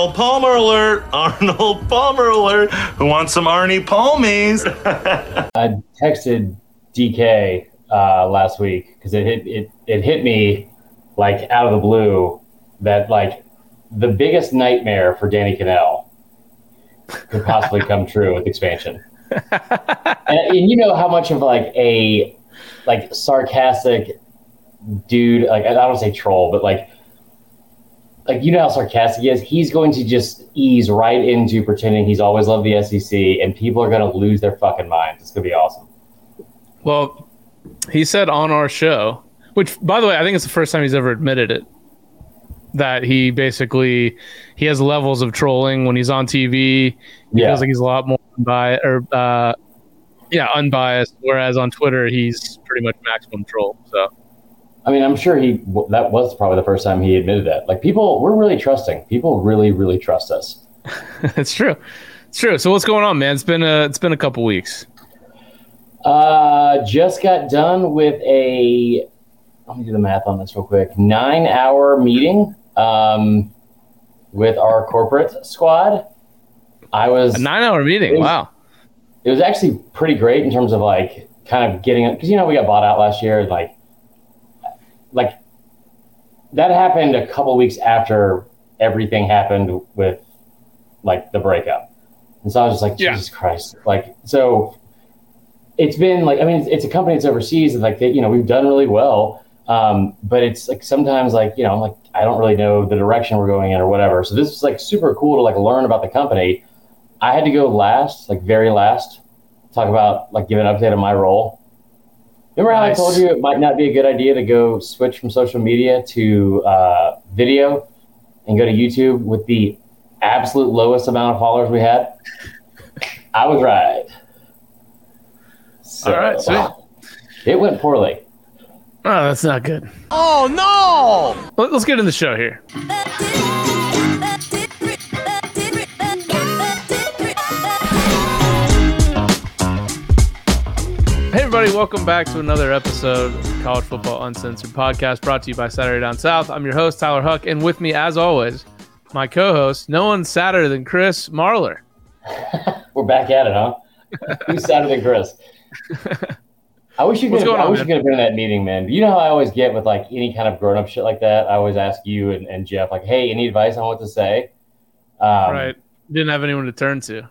Arnold Palmer alert! Arnold Palmer alert! Who wants some Arnie Palmies? I texted DK uh, last week because it hit it, it hit me like out of the blue that like the biggest nightmare for Danny Kanell could possibly come true with expansion. and, and you know how much of like a like sarcastic dude, like I don't want to say troll, but like like you know how sarcastic he is. He's going to just ease right into pretending he's always loved the SEC, and people are going to lose their fucking minds. It's going to be awesome. Well, he said on our show, which by the way, I think it's the first time he's ever admitted it, that he basically he has levels of trolling when he's on TV. He Yeah. feels like he's a lot more unbiased, or uh, yeah, unbiased. Whereas on Twitter, he's pretty much maximum troll. So I mean, I'm sure he that was probably the first time he admitted that. Like people, we're really trusting. People really, really trust us. it's true. It's true. So what's going on, man? It's been a it's been a couple weeks. Uh, just got done with a. Let me do the math on this real quick. Nine hour meeting um, with our corporate squad. I was A nine hour meeting. It was- Wow. it was actually pretty great in terms of like kind of getting it because you know we got bought out last year like like that happened a couple weeks after everything happened with like the breakup. And so i was just like Yeah. jesus christ. Like so it's been like i mean it's, it's a company that's overseas and like they, you know we've done really well. Um, but it's like sometimes like you know I'm like i don't really know the direction we're going in or whatever. So this is like super cool to like learn about the company. I had to go last, like very last, talk about like give an update on my role. Remember how Nice. I told you it might not be a good idea to go switch from social media to uh, video and go to YouTube with the absolute lowest amount of followers we had? I was right. So, All right, sweet. It went poorly. Oh, that's not good. Oh no! Let, us get in the show here. Everybody, welcome back to another episode of the College Football Uncensored podcast brought to you by Saturday Down South. I'm your host, Tyler Huck, and with me, as always, my co-host, no one sadder than Chris Marler. We're back at it, huh? Who's sadder than Chris? I wish you could. I on, wish you could have been in that meeting, man. You know how I always get with like any kind of grown up shit like that. I always ask you and, and Jeff, like, "Hey, any advice on what to say?" Um, right. Didn't have anyone to turn to.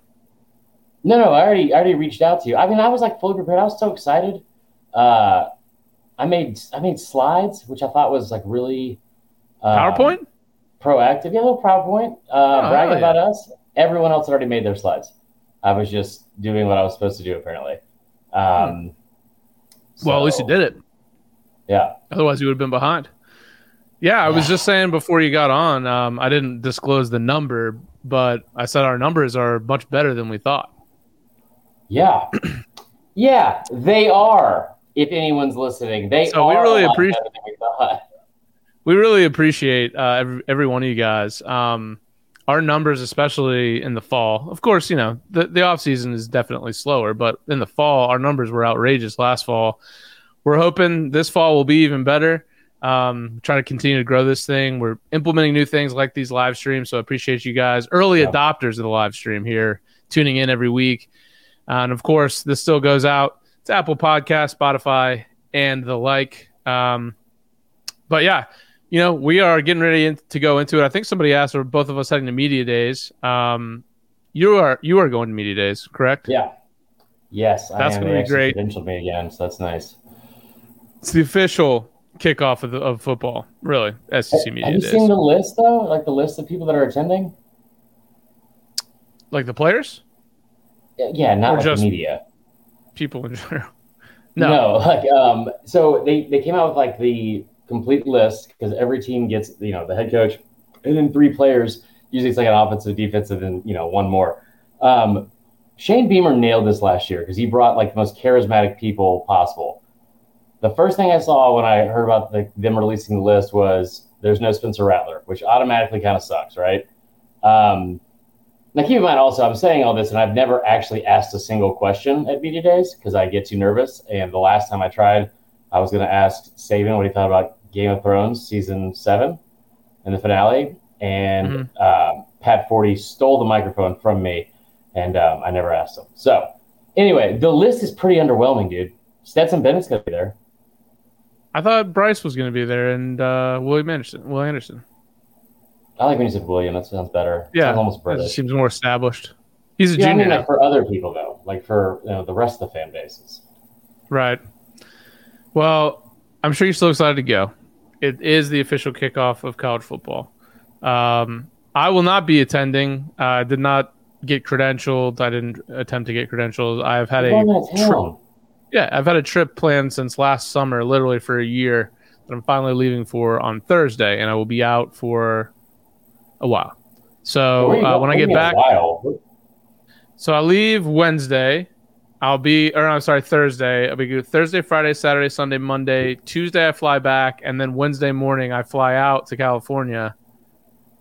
No, no, I already, I already reached out to you. I mean, I was like fully prepared. I was so excited. Uh, I made, I made slides, which I thought was like really uh, PowerPoint? proactive. Yeah, a little PowerPoint, uh, Oh, bragging yeah. about us. Everyone else had already made their slides. I was just doing what I was supposed to do, apparently. Um, Well, at least you did it. Yeah. Otherwise, you would have been behind. Yeah, I was just saying before you got on, um, I didn't disclose the number, but I said our numbers are much better than we thought. Yeah. yeah, they are. If anyone's listening, they So we really a lot appreci- than we. We really appreciate uh, every, every one of you guys. Um, our numbers, especially in the fall, of course, you know, the, the off season is definitely slower, but in the fall, our numbers were outrageous last fall. We're hoping this fall will be even better. Um, trying to continue to grow this thing. We're implementing new things like these live streams. So I appreciate you guys, early Yeah. adopters of the live stream here, tuning in every week. Uh, and of course, this still goes out to Apple Podcast, Spotify, and the like. Um, but yeah, you know, we are getting ready in, to go into it. I think somebody asked, are both of us heading to media days? Um, you are you are going to media days, correct? Yeah. Yes, That's gonna be great. Credentialed me again, so that's nice. It's the official kickoff of, the, of football, really. SEC media Have you days, seen the list though? Like the list of people that are attending? like the players, Yeah, Yeah, not like just- media. people in general. No. No, like um, so they they came out with like the complete list because every team gets you know the head coach and then three players. Usually it's like an offensive, defensive, and you know one more. Um, Shane Beamer nailed this last year because he brought like the most charismatic people possible. The first thing I saw when I heard about the, them releasing the list was there's no Spencer Rattler, which automatically kind of sucks, right? Um, now, keep in mind also, I'm saying all this, and I've never actually asked a single question at media days because I get too nervous. And the last time I tried, I was going to ask Saban what he thought about Game of Thrones season seven and the finale, and um, Pat Forde stole the microphone from me, and um, I never asked him. So anyway, the list is pretty underwhelming, dude. Stetson Bennett's gonna be there. I thought Bryce was going to be there and uh, William Anderson. Will Anderson. I like when you said William. That sounds better. Yeah, sounds almost It British. seems more established. He's a Yeah, I junior mean, now. like for other people though, like for you know the rest of the fan bases. Right. Well, I'm sure you're still excited to go. It is the official kickoff of college football. Um, I will not be attending. Uh, I did not get credentialed. I didn't attempt to get credentials. I've had You're a going out of tri- town. yeah, I've had a trip planned since last summer, literally for a year that I'm finally leaving for on Thursday, and I will be out for a while. So uh, when I get you mean a back, so I leave Wednesday. I'll be, or I'm sorry, Thursday. I'll be good Thursday, Friday, Saturday, Sunday, Monday. Tuesday, I fly back, and then Wednesday morning, I fly out to California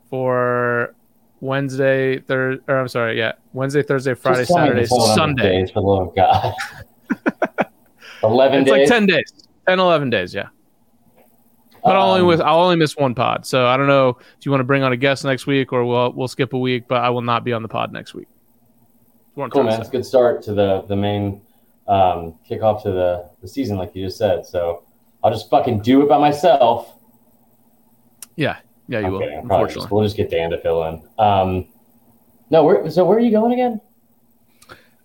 for Wednesday, Thursday, or I'm sorry, yeah, Wednesday, Thursday, Friday, Saturday, the total number of Sunday. Days, for the love of God. Eleven It's days. like 10 days, 10, 11 days, yeah. But I'll only Um, with I'll only miss one pod. So I don't know if you want to bring on a guest next week or we'll we'll skip a week, but I will not be on the pod next week. That's Cool, man. It's a good start to the the main um, kickoff to the the season, like you just said. So I'll just fucking do it by myself. Yeah, yeah, you I'm will. kidding. I'm just- Unfortunately, we'll just get Dan to fill in. Um, no, where, so where are you going again?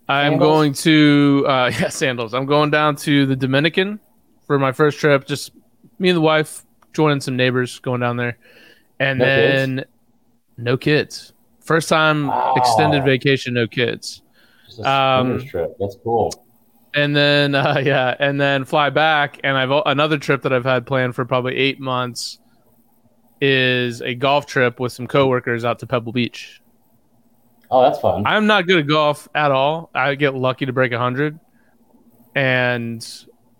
I'm going to uh, yeah sandals. I'm going down to the Dominican for my first trip. Just me and the wife joining some neighbors going down there, and No kids? then no kids. First time Wow. extended vacation, no kids. Just a Um, trip. That's cool. and then uh, yeah, and then fly back. And I've another trip that I've had planned for probably eight months is a golf trip with some coworkers out to Pebble Beach. Oh, that's fun. I'm not good at golf at all. I get lucky to break hundred, and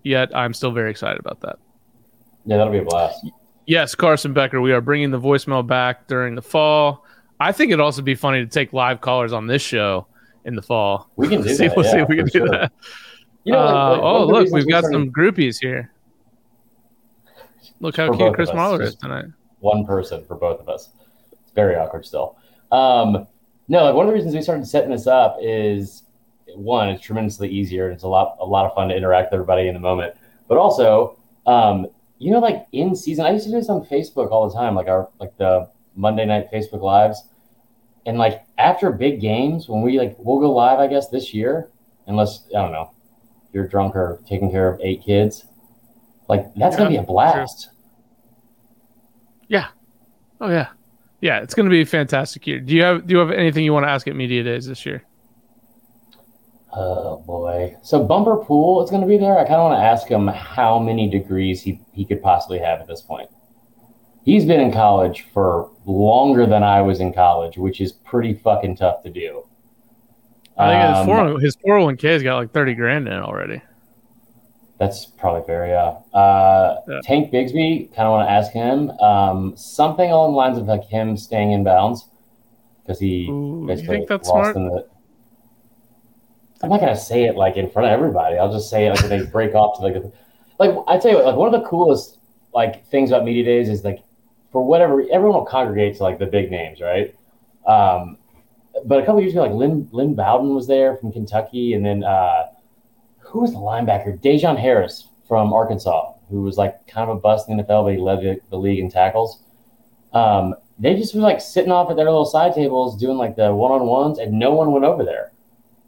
yet I'm still very excited about that. Yeah, that'll be a blast. Yes, Carson Becker, we are bringing the voicemail back during the fall. I think it'd also be funny to take live callers on this show in the fall. We can do see, that. we'll see if we can do sure. that. You know, like- Uh, like, oh, look, we've got started- some groupies here. Look how For cute Chris us, Marler is tonight. one person for both of us. It's very awkward still. Um, no, like one of the reasons we started setting this up is one, it's tremendously easier and it's a lot a lot of fun to interact with everybody in the moment. But also, um, you know, like in season, I used to do this on Facebook all the time, like our like the Monday night Facebook lives. And like after big games, when we like we'll go live, I guess this year, unless I don't know, you're drunk or taking care of eight kids. Like that's gonna be a blast. Yeah. Oh yeah, yeah, it's going to be a fantastic year. Do you have Do you have anything you want to ask at media days this year? Oh boy. So Bumper Pool is going to be there. I kind of want to ask him how many degrees he, he could possibly have at this point. He's been in college for longer than I was in college, which is pretty fucking tough to do. I think his Um, his four hundred one k's got like thirty grand in it already. That's probably fair, yeah. Uh, Yeah. Tank Bigsby, kind of want to ask him um, something along the lines of like him staying in bounds because he Ooh, you basically think that's lost smart? in the. I'm not gonna say it like in front of everybody. I'll just say it like when they break off to like, like I tell you what, like one of the coolest like things about media days is like for whatever everyone will congregate to like the big names, right? Um, but a couple years ago, like Lynn Lynn Bowden was there from Kentucky, and then uh, who was the linebacker? De'Jon Harris from Arkansas, who was like kind of a bust in the NFL, but he led the, the league in tackles. Um, they just were like sitting off at their little side tables doing like the one on ones, and no one went over there.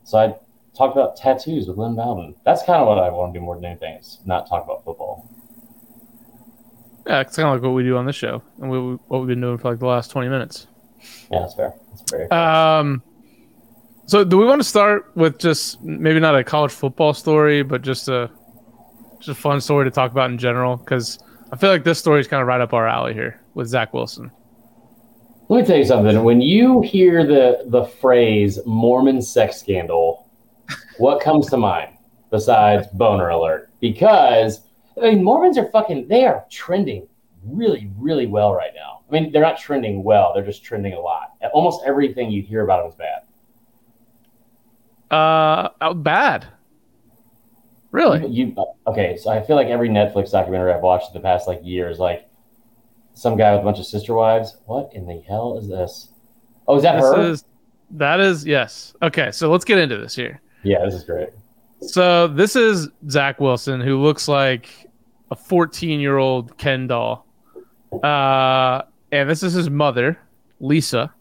So I talked about tattoos with Lynn Bowden. That's kind of what I want to do more than anything. Is not talk about football. Yeah, it's kind of like what we do on this show, and we, what we've been doing for like the last twenty minutes. Yeah, that's fair. That's very fair. Um, so do we want to start with just maybe not a college football story, but just a just a fun story to talk about in general? Because I feel like this story is kind of right up our alley here with Zach Wilson. Let me tell you something. When you hear the the phrase Mormon sex scandal, what comes to mind besides boner alert? Because I mean, Mormons are fucking they are trending really, really well right now. I mean, they're not trending well; they're just trending a lot. Almost everything you hear about them is bad. Uh, oh, bad. Really? You okay? So I feel like every Netflix documentary I've watched in the past like years, like some guy with a bunch of sister wives. What in the hell is this? Oh, is that This her? is that is yes. Okay, so let's get into this here. Yeah, this is great. So this is Zach Wilson, who looks like a 14 year old Ken doll. Uh, and this is his mother, Lisa.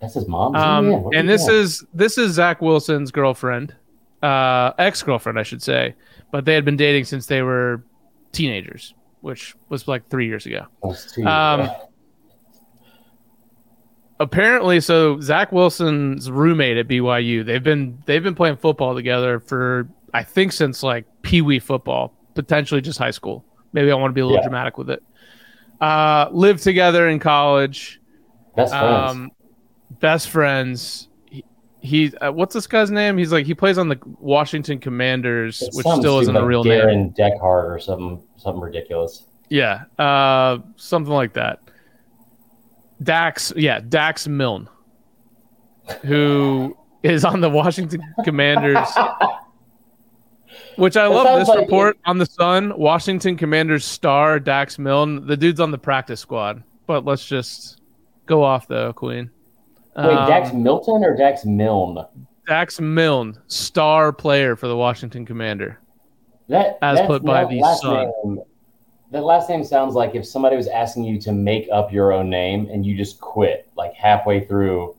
That's his mom. Um, Yeah, and this doing? is this is Zach Wilson's girlfriend, uh, ex girlfriend, I should say. But they had been dating since they were teenagers, which was like three years ago. Um. Apparently so zach wilson's roommate at byu they've been they've been playing football together for i think since like pee-wee football potentially just high school maybe i want to be a little Yeah. dramatic with it uh lived together in college best friends. um best friends he, he uh, what's this guy's name he's like he plays on the washington commanders It which still isn't a real name Darren Deckhart or something, something ridiculous. Yeah, uh, something like that. Dax, yeah, Dax Milne, who is on the Washington Commanders. Which I love this like report on the Sun. Washington Commanders star Dax Milne. The dude's on the practice squad. But let's just go off though, Queen. Wait, Um, Dax Milton or Dax Milne? Dax Milne, star player for the Washington Commander. That as that's- put by the Sun. Name, that last name sounds like if somebody was asking you to make up your own name and you just quit like halfway through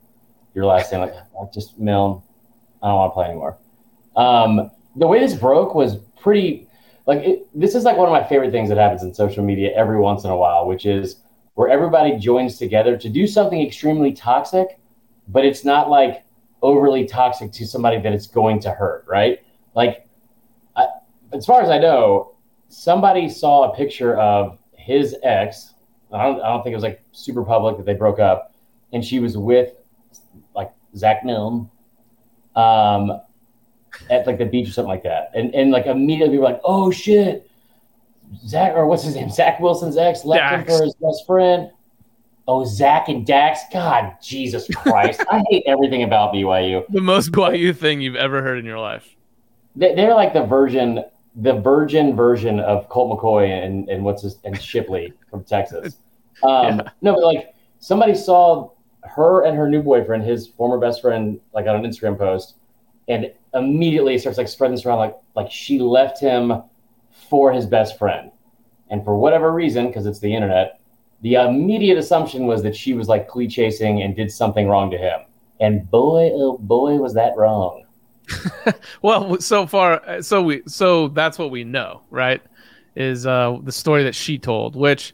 your last name, like I just Milne, I don't want to play anymore. Um, the way this broke was pretty like it, this is like one of my favorite things that happens in social media every once in a while, which is where everybody joins together to do something extremely toxic, but it's not like overly toxic to somebody that it's going to hurt, right? Like, I, as far as I know, somebody saw a picture of his ex. I don't, I don't think it was like super public that they broke up, and she was with like Zach Milne, um, at like the beach or something like that, and and like immediately people were like, oh shit, Zach or what's his name, Zach Wilson's ex left him for his best friend. Oh, Zach and Dax. God, Jesus Christ. I hate everything about BYU. The most BYU thing you've ever heard in your life. They- They're like the version, the virgin version of Colt McCoy and, and what's his, and Shipley from Texas. Um, Yeah. No, but like somebody saw her and her new boyfriend, his former best friend, like on an Instagram post, and immediately starts like spreading this around like like she left him for his best friend, and for whatever reason, because it's the internet, the immediate assumption was that she was like clee chasing and did something wrong to him. And boy, oh boy, was that wrong. Well, so far, so we, so that's what we know, right? Is uh the story that she told, which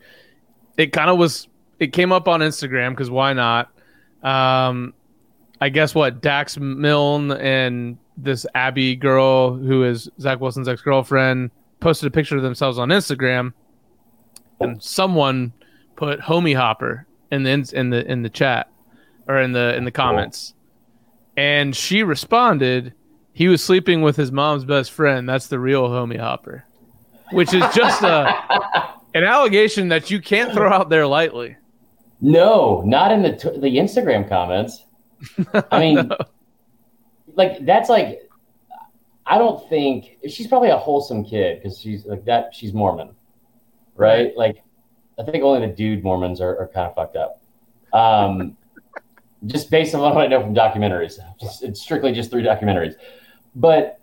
it kind of was. It came up on Instagram because why not? Um, I guess what Dax Milne and this Abby girl, who is Zach Wilson's ex girlfriend, posted a picture of themselves on Instagram, and someone put "homie hopper" in the in the in the chat or in the in the comments, and she responded, "He was sleeping with his mom's best friend. That's the real homie hopper," which is just a an allegation that you can't throw out there lightly. No, not in the t- the Instagram comments. I mean, like that's like I don't think she's probably a wholesome kid because she's like that. She's Mormon, right? Like I think only the dude Mormons are, are kind of fucked up. Um, just based on what I know from documentaries, just, it's strictly just three documentaries. But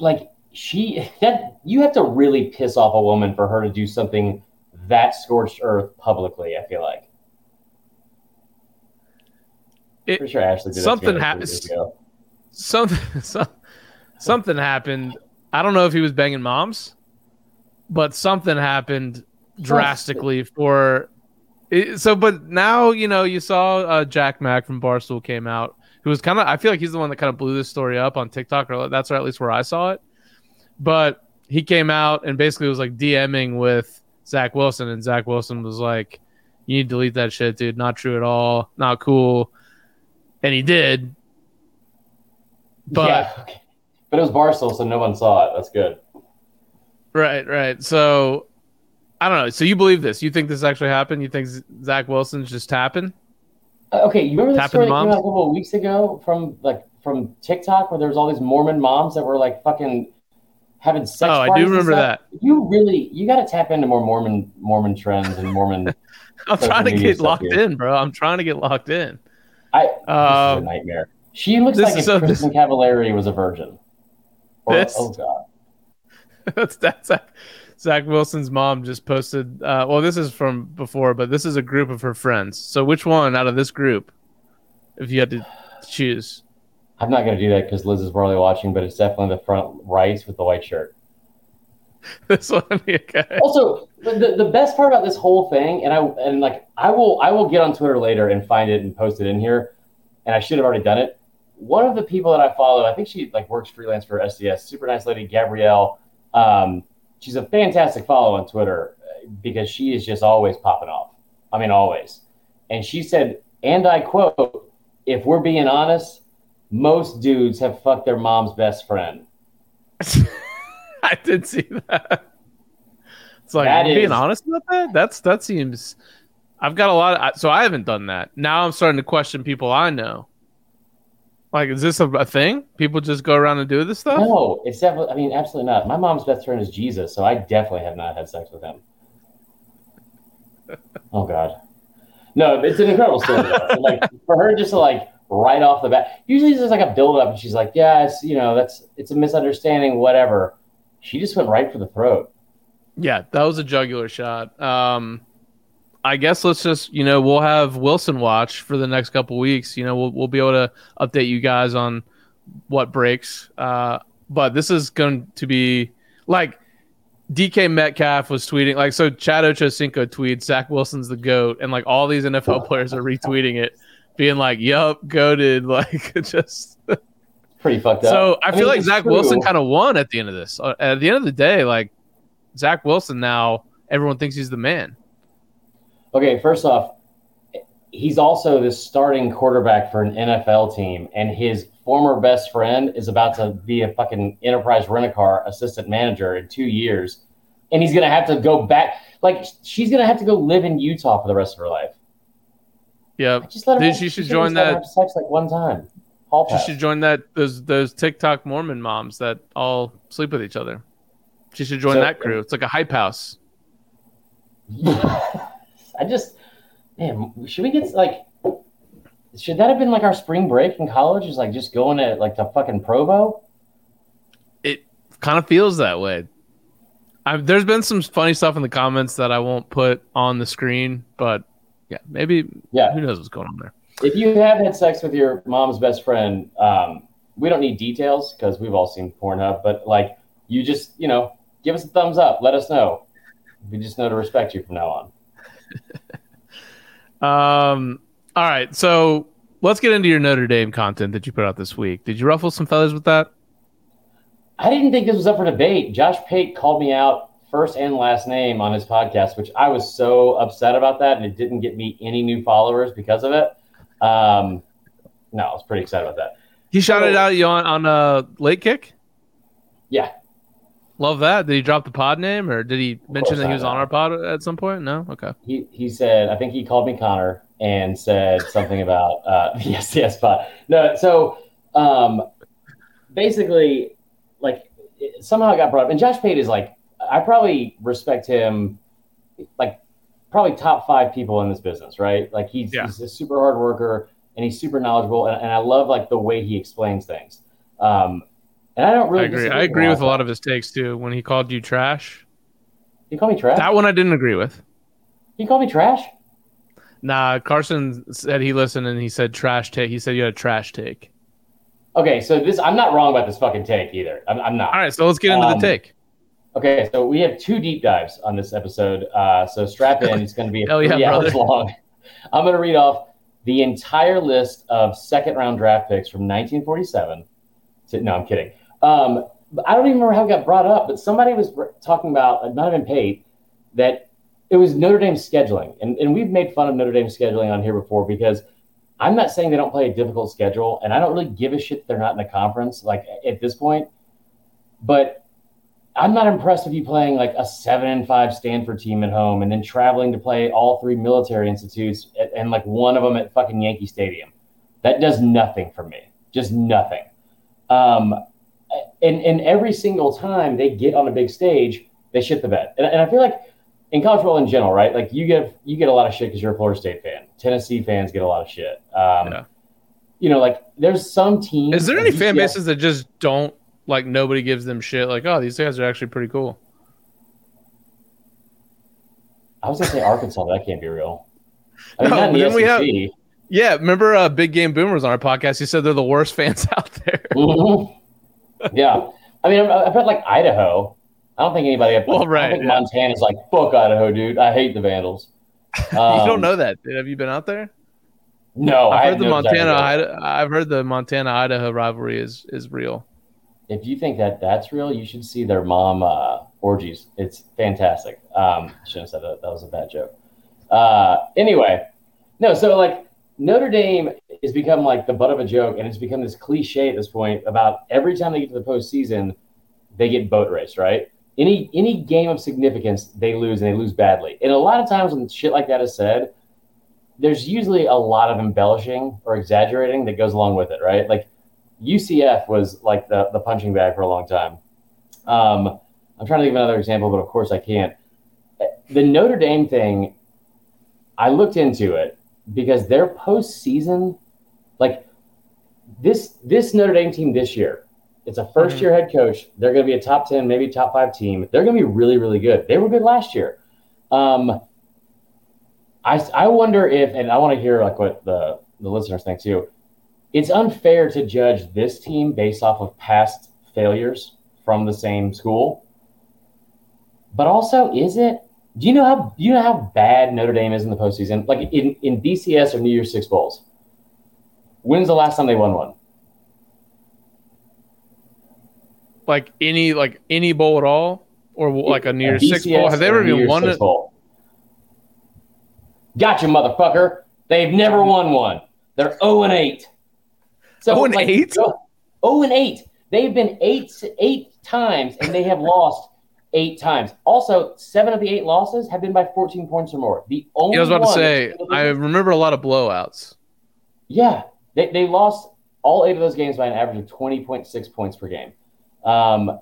like she, that you have to really piss off a woman for her to do something that scorched earth publicly. I feel like. It- Pretty sure Ashley did something to me, like, happens- three years ago. something some, something happened. I don't know if he was banging moms, but something happened drastically for. it- So, but now you know you saw uh, Jack Mac from Barstool came out, who was kind of. I feel like he's the one that kind of blew this story up on TikTok, or that's or at least where I saw it. But he came out and basically was like DMing with Zach Wilson, and Zach Wilson was like, "You need to delete that shit, dude. Not true at all. Not cool." And he did, but yeah, but it was Barstool, so no one saw it. That's good. Right, right. So I don't know. So you believe this? You think this actually happened? You think Zach Wilson's just tapping? Uh, Okay, you remember the story that came out a couple of weeks ago from like from TikTok where there was all these Mormon moms that were like fucking having sex. Oh, I do remember stuff? You really you got to tap into more Mormon Mormon trends and Mormon. I'm trying to get locked here. in, bro. I'm trying to get locked in. I this is a nightmare. She looks like if is- so this- Kristin Cavallari was a virgin. Or, This- oh god. that's that's Zach Wilson's mom just posted. Uh, well, this is from before, but this is a group of her friends. So, which one out of this group, if you had to choose? I'm not gonna do that because Liz is probably watching, but it's definitely the front right with the white shirt. This one, okay. Also, the, the, the best part about this whole thing, and I and like I will I will get on Twitter later and find it and post it in here, and I should have already done it. One of the people that I follow, I think she like works freelance for SDS. Super nice lady, Gabrielle. Um, she's a fantastic follow on Twitter uh, because she is just always popping off. I mean, always. And she said, and I quote, "If we're being honest, most dudes have fucked their mom's best friend." I did see that. It's like That being honest about that. That's that seems. I've got a lot. Of, so I haven't done that. Now I'm starting to question people I know. Like, is this a, a thing? People just go around and do this stuff? No, it's definitely. I mean, absolutely not. My mom's best friend is Jesus, so I definitely have not had sex with him. Oh God, no! It's an incredible story. Though. like for her, just to like right off the bat. Usually, there's like a build up, and she's like, "Yeah, it's you know, that's it's a misunderstanding, whatever." She just went right for the throat. Yeah, that was a jugular shot. Um, I guess let's just you know we'll have Wilson watch for the next couple weeks. You know we'll we'll be able to update you guys on what breaks. Uh, but this is going to be like DK Metcalf was tweeting like so. Chad Ochocinco tweets Zach Wilson's the goat, and like all these NFL players are retweeting it, being like, "Yup, goated." Like just Pretty fucked up. so. I, feel mean, like Zach true. Wilson kind of won at the end of this. Uh, At the end of the day, like Zach Wilson now, everyone thinks he's the man. Okay, first off, he's also the starting quarterback for an NFL team, and his former best friend is about to be a fucking enterprise rent a car assistant manager in two years, and he's gonna have to go back. Like she's gonna have to go live in Utah for the rest of her life. Yeah, Just let her. Dude, have- she should join that- Have sex like one time. Hall she pass. should join that those those TikTok Mormon moms that all sleep with each other. She should join So- that crew. It's like a hype house. I just, man, should we get like? Should that have been like our spring break in college? Is like just going to like the fucking Provo? It kind of feels that way. I've, there's been some funny stuff in the comments that I won't put on the screen, but yeah, maybe Yeah. who knows what's going on there. If you have had sex with your mom's best friend, um, we don't need details because we've all seen Pornhub. But like, you just you know, give us a thumbs up. Let us know. We just know to respect you from now on. Um, all right, so let's get into your Notre Dame content that you put out this week. Did you ruffle some feathers with that? I didn't think this was up for debate. Josh Pate called me out first and last name on his podcast, which I was so upset about that, and it didn't get me any new followers because of it. Um, no, I was pretty excited about that. He shouted So- out you on on a late kick. Yeah, Love that. Did he drop the pod name, or did he mention that he was on our pod at some point? No. Okay. he he said I think he called me Connor and said something about uh, the SDS pod. No, so um, basically, like it, somehow it got brought up, and Josh Pate is like I probably respect him, like probably top five people in this business, right? Like he's, Yeah. he's a super hard worker and he's super knowledgeable, and, and I love like the way he explains things. Um, and I don't really I agree. I agree with a lot of his takes too. When he called you trash, he called me trash? that one I didn't agree with. He called me trash? Nah, Carson said he listened and he said trash take. He said you had a trash take. Okay, so this I'm not wrong about this fucking take either. I'm, I'm not. All right, so let's get into Um, the take. Okay, so we have two deep dives on this episode. Uh, so strap in. It's going to be Hell yeah, hours brother. long. I'm going to read off the entire list of second round draft picks from 1947. To, no, I'm kidding. Um, I don't even remember how it got brought up, but somebody was talking about, might have been Pate, that it was Notre Dame scheduling. And, and we've made fun of Notre Dame scheduling on here before because I'm not saying they don't play a difficult schedule, and I don't really give a shit they're not in a conference, like at this point. But I'm not impressed with you playing like a seven and five Stanford team at home and then traveling to play all three military institutes and, and like one of them at fucking Yankee Stadium. That does nothing for me. Just nothing. Um, and, and every single time they get on a big stage, they shit the bed. And, and I feel like in college football in general, right? Like you get you get a lot of shit because you're a Florida State fan. Tennessee fans get a lot of shit. Um, Yeah. you know, like there's some teams. Is there any fan bases that just don't like nobody gives them shit? Like, oh, these guys are actually pretty cool. I was gonna say Arkansas, but that can't be real. I mean, No, not the then we have- Yeah, remember uh, Big Game Boomers on our podcast? He said they're the worst fans out there. Mhm. Yeah, I mean, I, I bet like Idaho. I don't think anybody. Well, I right, don't think yeah. Montana's like fuck Idaho, dude. I hate the Vandals. you Um, don't know that. dude. Have you been out there? No, I I've heard the no Montana. I've heard the Montana Idaho rivalry is is real. If you think that that's real, you should see their mom uh, orgies. It's fantastic. Um, shouldn't have said that. That was a bad joke. Uh, anyway, no. So like Notre Dame has become like the butt of a joke, and it's become this cliche at this point about every time they get to the postseason, they get boat raced, right? Any any game of significance, they lose and they lose badly. And a lot of times when shit like that is said, there's usually a lot of embellishing or exaggerating that goes along with it, right? Like UCF was like the, the punching bag for a long time. Um, I'm trying to give another example, but of course I can't. The Notre Dame thing, I looked into it because their postseason, like this this Notre Dame team this year, it's a first year head coach. They're going to be a top ten, maybe top five team. They're going to be really really good. They were good last year. Um, I I wonder if, and I want to hear like what the the listeners think too it's unfair to judge this team based off of past failures from the same school. But also, is it? Do you know how do you know how bad Notre Dame is in the postseason? Like in, in BCS or New Year's Six bowls. When's the last time they won one? Like any like any bowl at all, or like a New Year's Six bowl. Have they ever even won it? Bowl. Gotcha, motherfucker. They've never won one. They're 0 and 8. So 0 and 8? 0 and 8. They've been eight eight times and they have lost eight times. Also, seven of the eight losses have been by 14 points or more. The only Yeah, I was about to say. I remember a lot of blowouts. yeah, they, they lost all eight of those games by an average of 20.6 points per game. Um,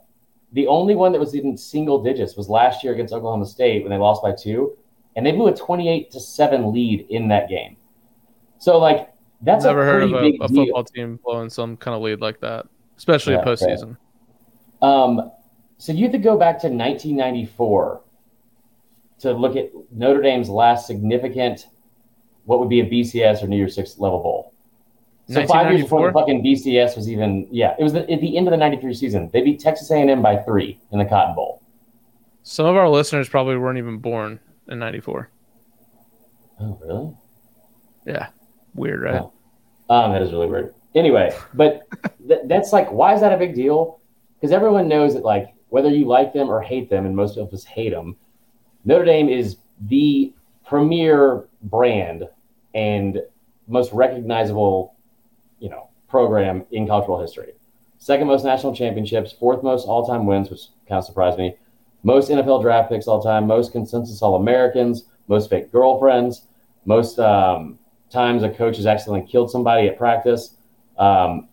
the only one that was in single digits was last year against Oklahoma State when they lost by two, and they blew a 28 to 7 lead in that game. So, like, that's Never a heard of pretty a, a football team blowing some kind of lead like that, especially Yeah, a postseason. Um, so you have to go back to 1994 to look at Notre Dame's last significant, what would be a BCS or New Year's Six level bowl. So five years before the fucking BCS was even, yeah, it was the, at the end of the '93 season. They beat Texas A&M by three in the Cotton Bowl. Some of our listeners probably weren't even born in '94. Oh, really? Yeah, weird, right? Oh. Um, that is really weird. Anyway, but th- that's like, why is that a big deal? Because everyone knows that, like, whether you like them or hate them, and most of us hate them, Notre Dame is the premier brand and most recognizable, you know, program in football history. Second most national championships, fourth most all-time wins, which kind of surprised me. Most NFL draft picks all time, most consensus All Americans, most fake girlfriends, most um, times a coach has accidentally killed somebody at practice. Um,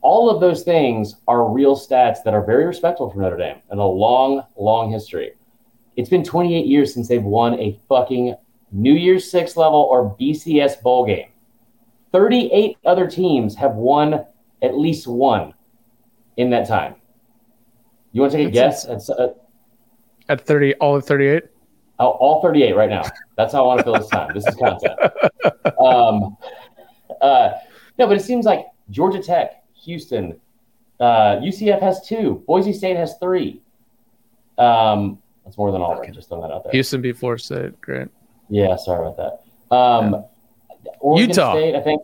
all of those things are real stats that are very respectful for Notre Dame and a long, long history. It's been 28 years since they've won a fucking New Year's Six level or BCS bowl game. 38 other teams have won at least one in that time. You want to take a That's guess? At, uh, At 30, all of 38. all, all 38 right now. That's how I want to fill this time. This is content. Um, uh, no, but it seems like Georgia Tech, Houston, uh, UCF has two. Boise State has three. Um, that's more than Auburn. Just throwing that out there. Houston beat Florida State. Great. Yeah, sorry about that. Um, Oregon Utah. State, I think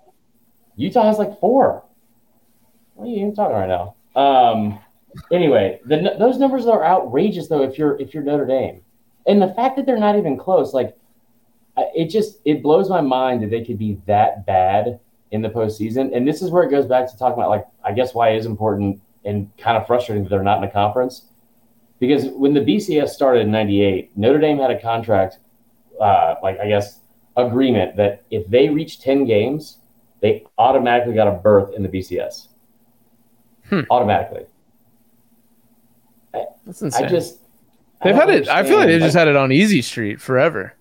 Utah has like four. What are you even talking right now? Um, anyway, the, those numbers are outrageous though. If you're if you're Notre Dame, and the fact that they're not even close, like it just it blows my mind that they could be that bad in the postseason. And this is where it goes back to talking about like I guess why it is important and kind of frustrating that they're not in a conference. Because when the BCS started in '98, Notre Dame had a contract uh, like I guess agreement that if they reach ten games, they automatically got a berth in the BCS. Hmm. Automatically. That's insane. I just they've don't had it. I feel like they've understand, just had it on easy street forever.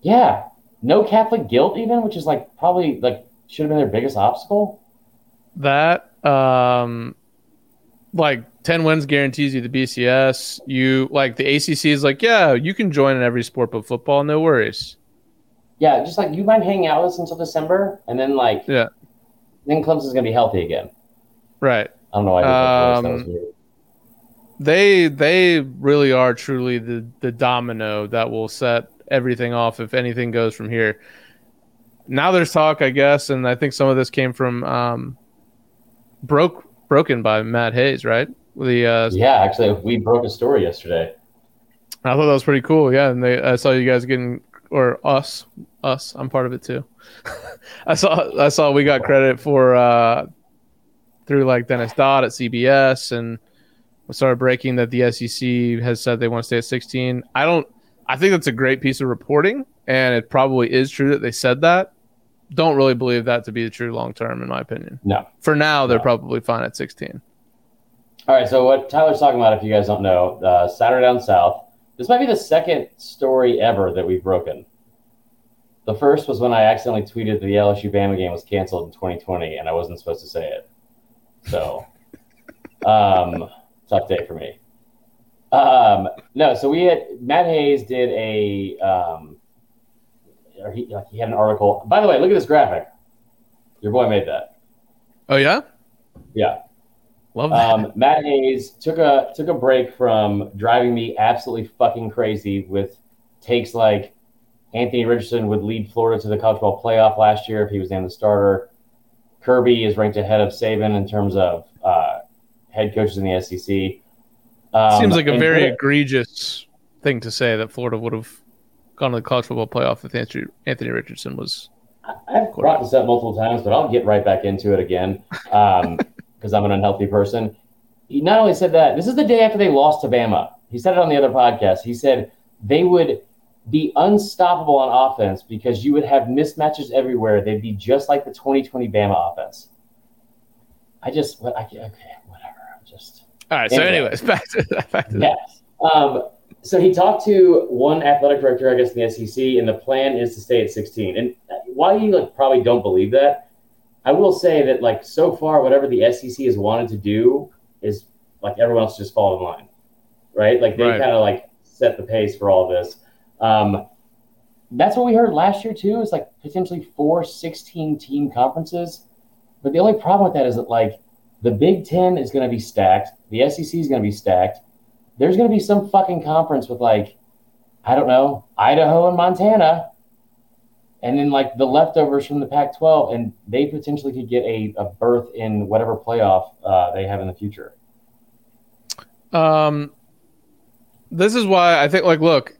yeah, no Catholic guilt even, which is like probably like should have been their biggest obstacle. That um, like ten wins guarantees you the BCS. You like the ACC is like, yeah, you can join in every sport but football, no worries. Yeah, just like you mind hanging out with us until December, and then like Yeah. then Clemson's gonna be healthy again. Right. I don't know why. I that, that was Um, weird. They they really are truly the the domino that will set everything off if anything goes from here. Now there's talk, I guess, and I think some of this came from um, broke broken by Matt Hayes, right? The uh, Yeah, actually, we broke a story yesterday. I thought that was pretty cool. Yeah, and they I saw you guys getting or us us. I'm part of it too. I saw I saw we got credit for uh, through like Dennis Dodd at CBS, and started breaking that the SEC has said they want to stay at 16. I don't. I think that's a great piece of reporting, and it probably is true that they said that. Don't really believe that to be the true long term, in my opinion. No. For now, they're No. probably fine at 16. All right, so what Tyler's talking about, if you guys don't know, uh, Saturday Down South. This might be the second story ever that we've broken. The first was when I accidentally tweeted that the LSU Bama game was canceled in 2020, and I wasn't supposed to say it. So, um, tough day for me. Um, no, so we had Matt Hayes did a, um, or he, he had an article. By the way, look at this graphic. Your boy made that. Oh yeah, Yeah. love that. Um, Matt Hayes took a took a break from driving me absolutely fucking crazy with takes like Anthony Richardson would lead Florida to the college ball playoff last year if he was named the starter. Kirby is ranked ahead of Saban in terms of uh, head coaches in the SEC. Um, Seems like a very egregious thing to say that Florida would have gone to the college football playoff if Anthony, Anthony Richardson was. I've brought this up multiple times, but I'll get right back into it again because I'm an unhealthy person. He not only said that, this is the day after they lost to Bama. He said it on the other podcast. He said they would be unstoppable on offense because you would have mismatches everywhere. They'd be just like the 2020 Bama offense. I just, I, okay, whatever. I'm just. All right. So, Anyway. anyways, back to back to that. Yes. Um, so he talked to one athletic director, I guess, in the SEC, and the plan is to stay at 16. And while you like probably don't believe that, I will say that like so far, whatever the SEC has wanted to do is like everyone else just fall in line, right? Like they Right. kind of like set the pace for all this. Um, that's what we heard last year too. Is like potentially four 16 team conferences, but the only problem with that is that like the Big Ten is going to be stacked, the SEC is going to be stacked there's going to be some fucking conference with like I don't know Idaho and Montana, and then like the leftovers from the Pac-12, and they potentially could get a, a berth in whatever playoff uh, they have in the future. Um, this is why I think, like, look,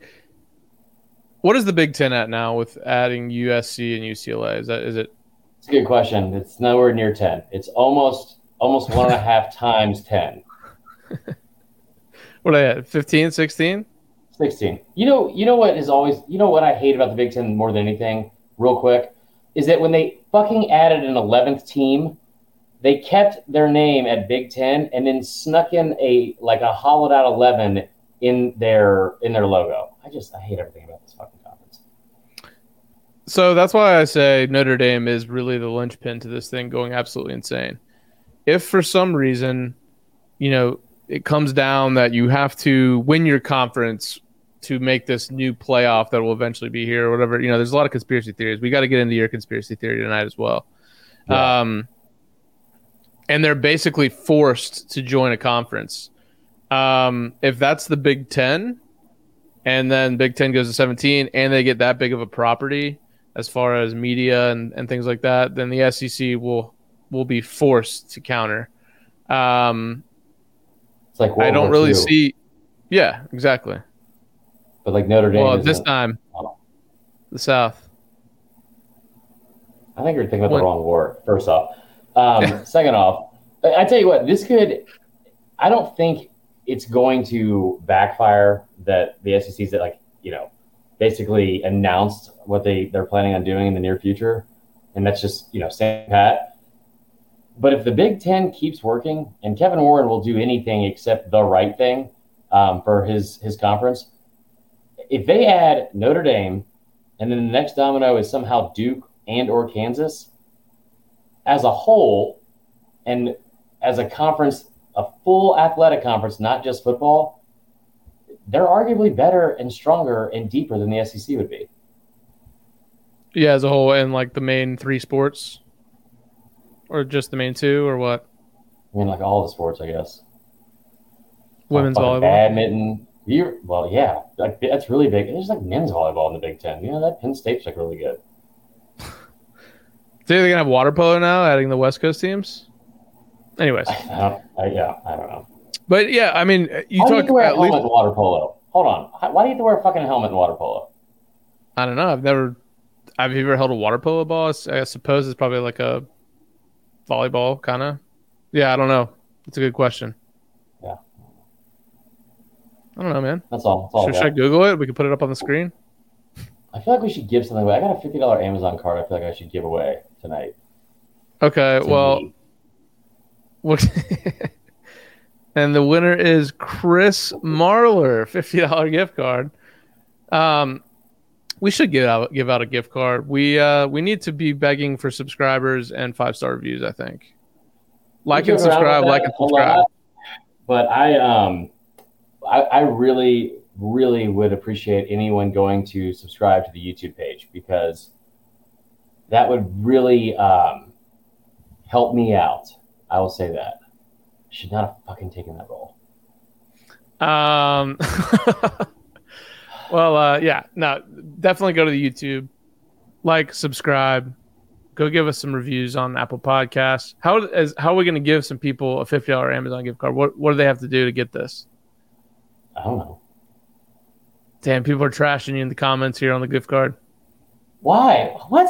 what is the Big Ten at now with adding USC and UCLA? Is that is it? It's a good question. It's nowhere near ten. It's almost almost one and a half times 10. What they at? 15, 16? 16. You know, you know what is always, you know what I hate about the Big Ten more than anything, real quick, is that when they fucking added an 11th team, they kept their name at Big Ten and then snuck in a like a hollowed out 11 in their in their logo. I just I hate everything about this fucking conference. So that's why I say Notre Dame is really the linchpin to this thing going absolutely insane. If for some reason, you know, it comes down that you have to win your conference to make this new playoff that will eventually be here or whatever, you know, there's a lot of conspiracy theories. We got to get into your conspiracy theory tonight as well. Yeah. Um, and they're basically forced to join a conference. Um, if that's the Big Ten, and then Big Ten goes to 17, and they get that big of a property as far as media and, and things like that, then the SEC will will be forced to counter. Um, It's like I don't War really II, see. Yeah, exactly. but like Notre Dame. Well, this time, the South. I think you're thinking about What- the wrong war. First off, um, second off, I, tell you what, this could. I don't think it's going to backfire that the SEC's that like you know basically announced what they they're planning on doing in the near future, and that's just you know staying pat. But if the Big Ten keeps working, and Kevin Warren will do anything except the right thing um, for his his conference, if they add Notre Dame, and then the next domino is somehow Duke and or Kansas, as a whole, and as a conference, a full athletic conference, not just football, they're arguably better and stronger and deeper than the SEC would be. Yeah, as a whole, and like the main three sports, or just the main two, or what? I mean, like all the sports, I guess. Women's Fucking volleyball. badminton. You well, yeah, like that's really big. There's like men's volleyball in the Big Ten. You know that Penn State's like really good. Do They're gonna have water polo now, adding the West Coast teams. Anyways, I don't, I, yeah, I don't know. but yeah, I mean, uh, you Why do you have talk to wear a at helmet least. water polo? Hold on. Why do you have to wear a fucking helmet in water polo? I don't know. I've never. Have you ever held a water polo ball? I suppose it's probably like a volleyball kind of. Yeah, I don't know. It's a good question. Yeah. I don't know, man. That's all. That's all Should, should I Google it? We can put it up on the screen. I feel like we should give something away. I got a fifty dollar Amazon card. I feel like I should give away tonight. Okay. to Well, me. what? and the winner is Chris Marler, fifty dollar gift card. Um, we should give out give out a gift card. We uh we need to be begging for subscribers and five star reviews. I think. Like and subscribe. Like and a lot, subscribe. But I um, I, I really, really would appreciate anyone going to subscribe to the YouTube page because that would really um, help me out. I will say that. Should not have fucking taken that role. Um, well, uh, yeah, no, definitely go to the YouTube, like, subscribe, go give us some reviews on Apple Podcasts. How is how are we going to give some people a fifty dollar Amazon gift card? What what do they have to do to get this? I don't know Damn, people are trashing you in the comments here on the gift card. why. What?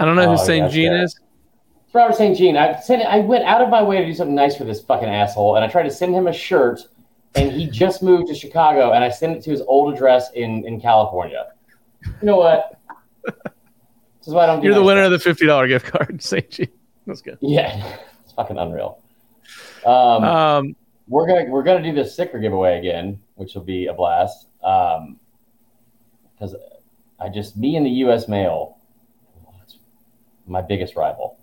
I don't know who Oh, St. Jean yeah. is. It's Robert St. Jean. I sent. I went out of my way to do something nice for this fucking asshole, and I tried to send him a shirt, and he just moved to Chicago, and I sent it to his old address in in California. You know what? This is why I don't. Do You're the winner things. of the fifty dollar gift card. Jean. That's good. Yeah, it's fucking unreal. Um, Um, we're gonna we're gonna do the sticker giveaway again, which will be a blast. Um, because I just me and the U.S. Mail, my biggest rival.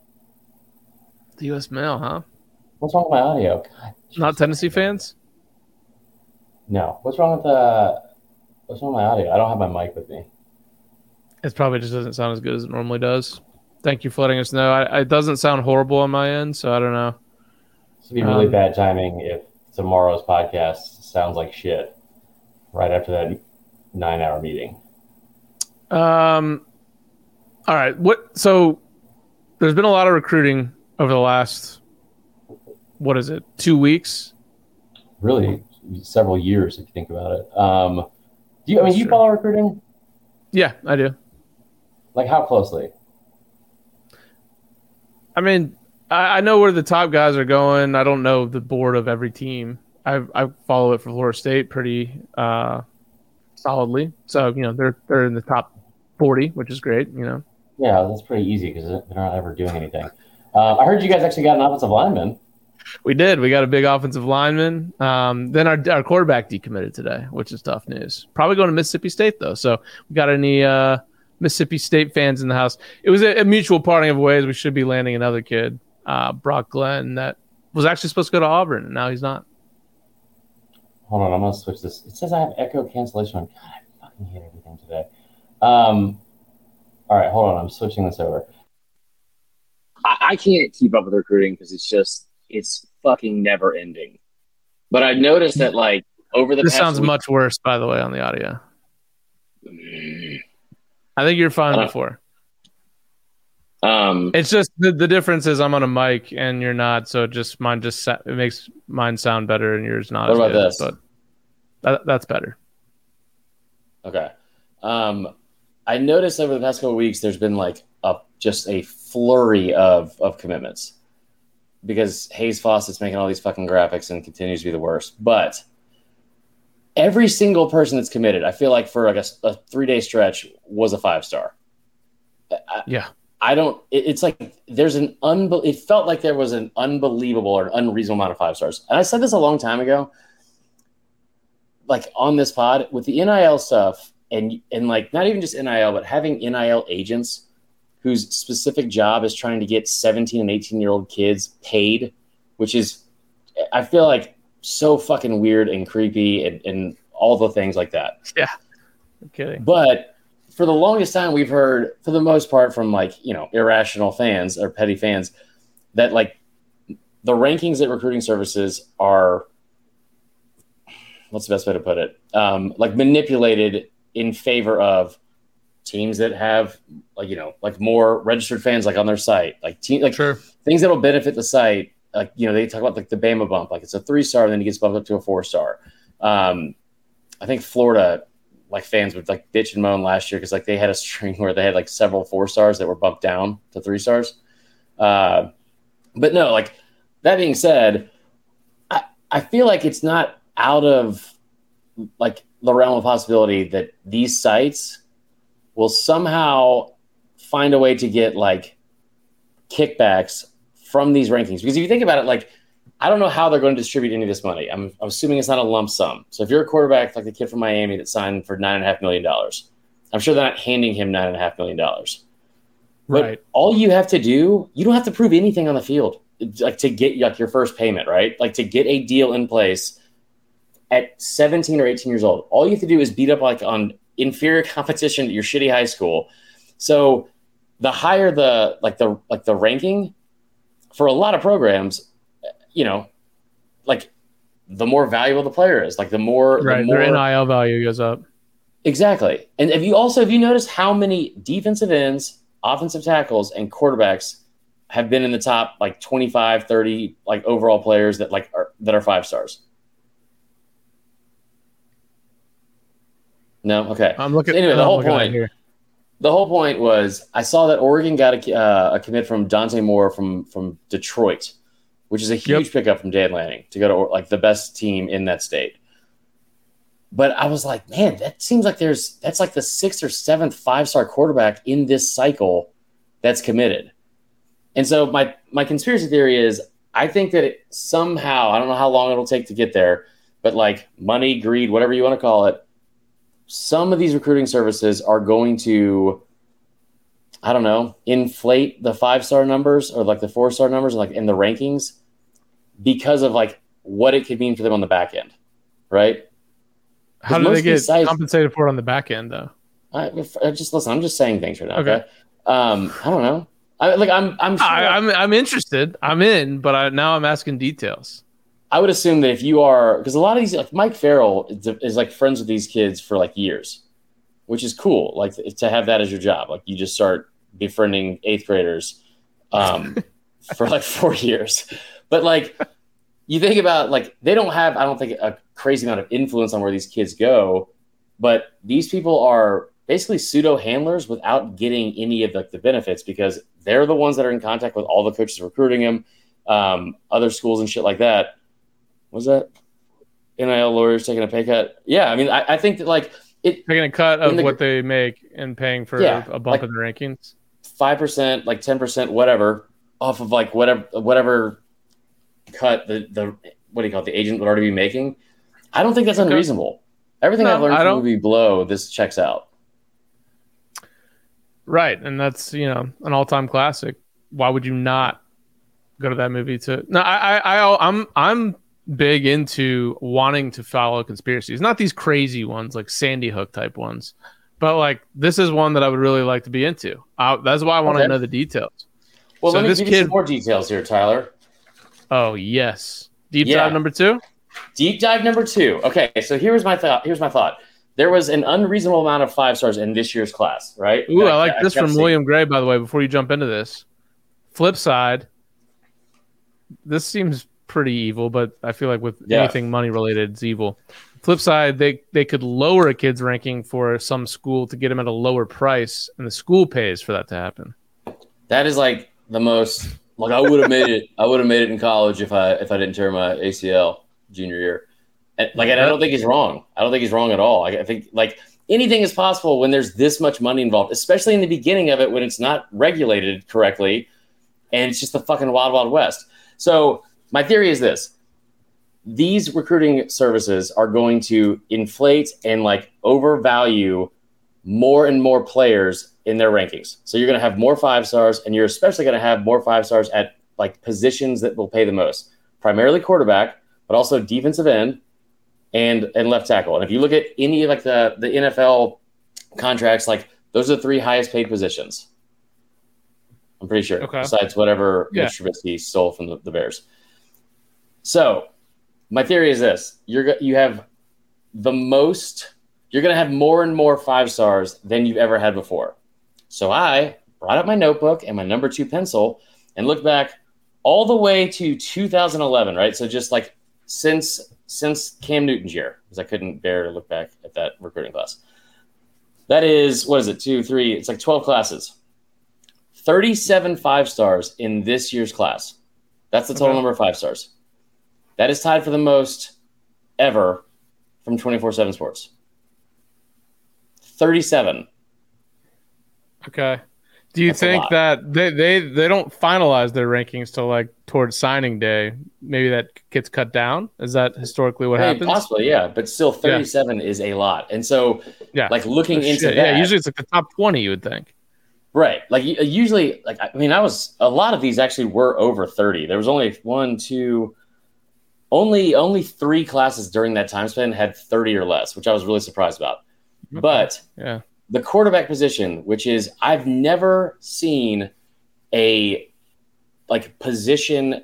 the U.S. Mail, huh? What's wrong with my audio? God, Not Tennessee fans. No. What's wrong with the what's wrong with my audio? I don't have my mic with me. It probably just doesn't sound as good as it normally does. Thank you for letting us know. I, it doesn't sound horrible on my end, so I don't know. This would be really Um, bad timing if tomorrow's podcast sounds like shit right after that nine hour meeting. Um, all right. What? So there's been a lot of recruiting over the last, what is it, two weeks? Really several years if you think about it. Um do you I mean you follow recruiting? Yeah, I do. Like how closely? I mean, I, I know where the top guys are going. I don't know the board of every team. I I follow it for Florida State pretty uh, solidly. So you know they're they're in the top forty, which is great. You know. Yeah, that's pretty easy because they're not ever doing anything. Uh, I heard you guys actually got an offensive lineman. We did. We got a big offensive lineman. Um, then our our quarterback decommitted today, which is tough news. Probably going to Mississippi State though. So we got any uh, Mississippi State fans in the house? It was a, a mutual parting of ways. We should be landing another kid, uh, Brock Glenn, that was actually supposed to go to Auburn, and now he's not. Hold on, I'm gonna switch this. It says I have echo cancellation on. God, I fucking hate everything today. Um, all right, hold on. I'm switching this over. I, I can't keep up with recruiting because it's just it's fucking never ending. But I've noticed that like over the past. This sounds week- much worse, by the way, on the audio. I think you're fine Uh, before. Um, It's just the, the difference is I'm on a mic and you're not, so it just mine just sa- it makes mine sound better and yours not. What about good, this? But that, that's better. Okay. Um, I noticed over the past couple of weeks there's been like a just a flurry of of commitments because Hayes Fawcett's making all these fucking graphics and continues to be the worst. But every single person that's committed, I feel like for like a, a three day stretch was a five star. I, Yeah. I don't. It, it's like there's an unbel. It felt like there was an unbelievable or an unreasonable amount of five stars. And I said this a long time ago like on this pod with the NIL stuff and and like not even just NIL but having NIL agents whose specific job is trying to get 17 and 18 year old kids paid, which is, I feel like, so fucking weird and creepy and, and all the things like that. Yeah. Kidding. But for the longest time, we've heard, for the most part, from like, you know, irrational fans or petty fans, that like the rankings at recruiting services are, what's the best way to put it? Um, like manipulated in favor of teams that have like you know like more registered fans like on their site like team like Sure. things that'll benefit the site like you know they talk about like the Bama bump like it's a three star and then it gets bumped up to a four star um I think Florida like fans would like bitch and moan last year because like they had a string where they had like several four stars that were bumped down to three stars uh but no like that being said I I feel like it's not out of like the realm of possibility that these sites will somehow find a way to get like kickbacks from these rankings. Because if you think about it, like I don't know how they're going to distribute any of this money. I'm, I'm assuming it's not a lump sum. So if you're a quarterback like the kid from Miami that signed for nine and a half million dollars, I'm sure they're not handing him nine and a half million dollars. But Right. all you have to do, you don't have to prove anything on the field, like to get like your first payment, right? Like to get a deal in place at 17 or 18 years old. All you have to do is beat up like on inferior competition at your shitty high school. So the higher the like the like the ranking for a lot of programs, you know, like the more valuable the player is, like the more the more Their NIL value goes up. Exactly. And have you also have you noticed how many defensive ends, offensive tackles, and quarterbacks have been in the top like 25, 30 like overall players that like are that are five stars? No? Okay. I'm looking. Anyway, the whole looking at it point- here. The whole point was I saw that Oregon got a, uh, a commit from Dante Moore from from Detroit, which is a huge pickup from Dan Lanning to go to like the best team in that state. But I was like, man, that seems like there's that's like the sixth or seventh five star quarterback in this cycle that's committed. And so my my conspiracy theory is I think that it somehow I don't know how long it'll take to get there, but like money, greed, whatever you want to call it, some of these recruiting services are going to I don't know, inflate the five star numbers or like the four star numbers like in the rankings because of like what it could mean for them on the back end. Right? How do they get sites- compensated for it on the back end though? I, I just listen, I'm just saying things right now. Okay. Okay. Um, I don't know. I like I'm I'm sure I, I'm I'm interested. I'm in, but I, now I'm asking details. I would assume that if you are, because a lot of these, like Mike Farrell is, is like friends with these kids for like years, which is cool. Like to have that as your job, like you just start befriending eighth graders um, for like four years. But like you think about, like they don't have, I don't think a crazy amount of influence on where these kids go, but these people are basically pseudo handlers without getting any of like the benefits because they're the ones that are in contact with all the coaches recruiting them, um, other schools and shit like that was that NIL lawyers taking a pay cut? Yeah, I mean, I, I think that like it Taking a cut of the- what they make and paying for Yeah, a bump like- in the rankings. five percent, like ten percent, whatever, off of like whatever whatever cut the the what do you call it, the agent would already be making. I don't think that's unreasonable. Everything No, I've learned from the movie Blow, this checks out. Right, and that's you know an all-time classic. Why would you not go to that movie to? No, I, I, I I'm I'm big into wanting to follow conspiracies, not these crazy ones like Sandy Hook type ones, but like this is one that I would really like to be into. I, that's why I want to know the details. Well, So let me this give you kid- some more details here, Tyler. Oh yes, deep Yeah. dive number two. Deep dive number two. Okay, so here's my thought. Here's my thought. There was an unreasonable amount of five stars in this year's class, right? Ooh, And I like this kept from seeing- William Gray, by the way. Before you jump into this, flip side, this seems pretty evil, but I feel like with Yeah. anything money related, it's evil. Flip side, they they could lower a kid's ranking for some school to get him at a lower price, and the school pays for that to happen. That is like the most like I would have made it. I would have made it in college if I if I didn't tear my ACL junior year. And, like and I don't think he's wrong. I don't think he's wrong at all. I, I think like anything is possible when there's this much money involved, especially in the beginning of it when it's not regulated correctly, and it's just the fucking wild wild west. So my theory is this: these recruiting services are going to inflate and like overvalue more and more players in their rankings. So you're going to have more five stars, and you're especially going to have more five stars at like positions that will pay the most, primarily quarterback, but also defensive end and and left tackle. And if you look at any like the the NFL contracts, like those are the three highest paid positions. I'm pretty sure, Okay. besides whatever Yeah. Mitch Trubisky stole from the, the Bears. So, my theory is this: you're you have the most. You're going to have more and more five stars than you've ever had before. So I brought out my notebook and my number two pencil and looked back all the way to 2011. Right, so just like since since Cam Newton's year, because I couldn't bear to look back at that recruiting class. That is what is it? Two, three. It's like 12 classes. 37 five stars in this year's class. That's the total Okay. number of five stars. That is tied for the most ever from 24 7 Sports. 37. Okay. Do you That's think that they, they they don't finalize their rankings till like towards signing day? Maybe that gets cut down. Is that historically what I mean, happens? possibly, yeah, but still 37 is a lot. And so, Yeah. like looking Oh, into shit. that, Yeah, usually it's like the top twenty. You would think. Right. Like usually, like I mean, I was a lot of these actually were over thirty. There was only one, two, only only three classes during that time span had thirty or less, which I was really surprised about. But Yeah. the quarterback position, which is I've never seen a like position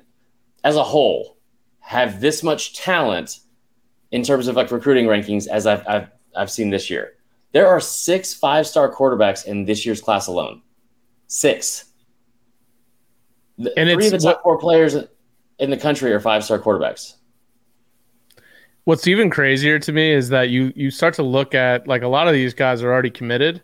as a whole have this much talent in terms of like recruiting rankings as I've I've, I've seen this year. There are six five star quarterbacks in this year's class alone. Six. The- And three it's of the top four players in the country are five star quarterbacks. What's even crazier to me is that you you start to look at like a lot of these guys are already committed,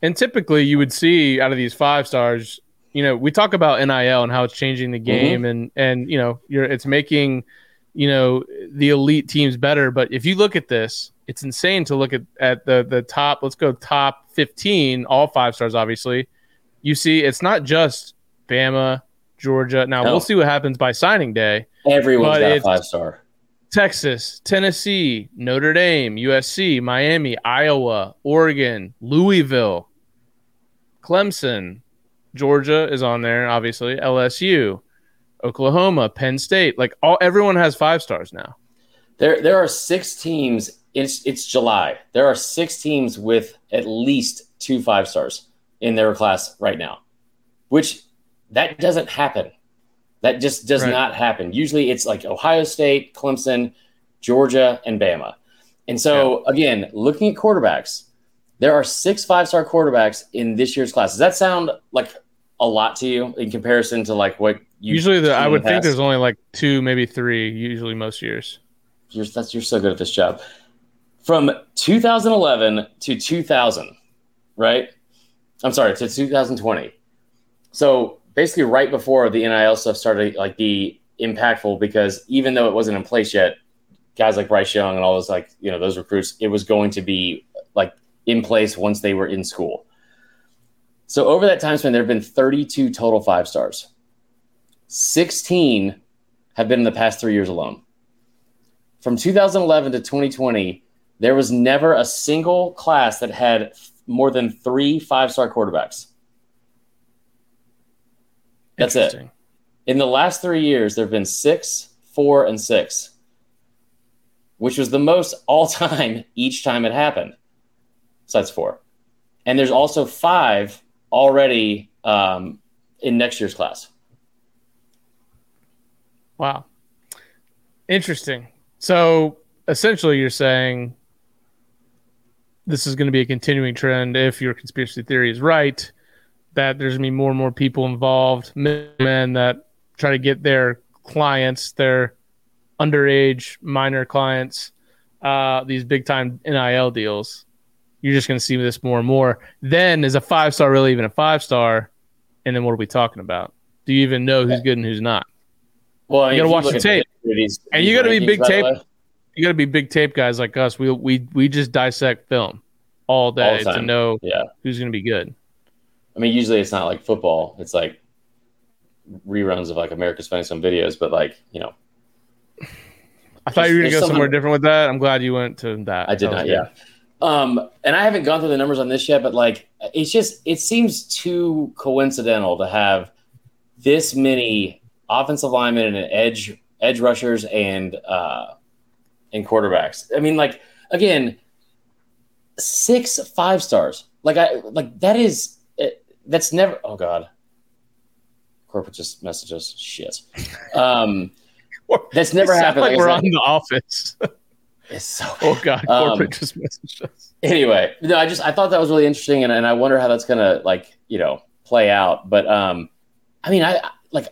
and typically you would see out of these five stars, you know, we talk about NIL and how it's changing the mm-hmm. game, and and you know, you're it's making, you know, the elite teams better. But if you look at this, it's insane to look at at the the top. Let's go top fifteen, all five stars, obviously. You see, it's not just Bama, Georgia. Now No. we'll see what happens by signing day. Everyone's But got a five star. Texas, Tennessee, Notre Dame, USC, Miami, Iowa, Oregon, Louisville, Clemson, Georgia is on there, obviously, LSU, Oklahoma, Penn State. Like all everyone has five stars now. There, there are six teams. It's it's July. There are six teams with at least two five stars in their class right now, which that doesn't happen. That just does Right. not happen. Usually, it's like Ohio State, Clemson, Georgia, and Bama. And so, again, looking at quarterbacks, there are six five star quarterbacks in this year's class. Does that sound like a lot to you in comparison to like what you usually, the, I would the think there's only like two, maybe three. Usually, most years. You're, that's, you're so good at this job. From 2011 to 2000, right? I'm sorry, to 2020. So basically, right before the NIL stuff started, like be impactful because even though it wasn't in place yet, guys like Bryce Young and all those like you know those recruits, it was going to be like in place once they were in school. So over that time span, there have been 32 total five stars. 16 have been in the past three years alone from 2011 to 2020, there was never a single class that had more than three five star quarterbacks. That's it. In the last three years, there have been six, four, and six, which was the most all time each time it happened. So that's four. And there's also five already um, in next year's class. Wow. Interesting. So essentially, you're saying this is going to be a continuing trend if your conspiracy theory is right, that there's going to be more and more people involved, men that try to get their clients, their underage minor clients, uh, these big time NIL deals. You're just going to see this more and more. Then, is a five star really even a five star? And then, what are we talking about? Do you even know who's good and who's not? Well, You gotta watch the tape. these- And these you gotta be big tape you got to be big tape guys like us. We we we just dissect film all day All to know Yeah. who's going to be good. I mean, usually it's not like football. It's like reruns of like America's Funniest Home Videos, but like you know, I thought you were going to go somewhere different with that. I'm glad you went to that. I did That not. Yeah. Um, and I haven't gone through the numbers on this yet, but like it's just it seems too coincidental to have this many offensive linemen and edge edge rushers and uh, and quarterbacks. I mean, like again, six five stars. Like I like that is that's never. Oh God, corporate just messages shit. Um, that's never happened. Like, Like we're on the office. it's so oh god, Um, corporate just messaged us. anyway, no, I just I thought that was really interesting, and, and I wonder how that's gonna like you know play out. But um, I mean, I like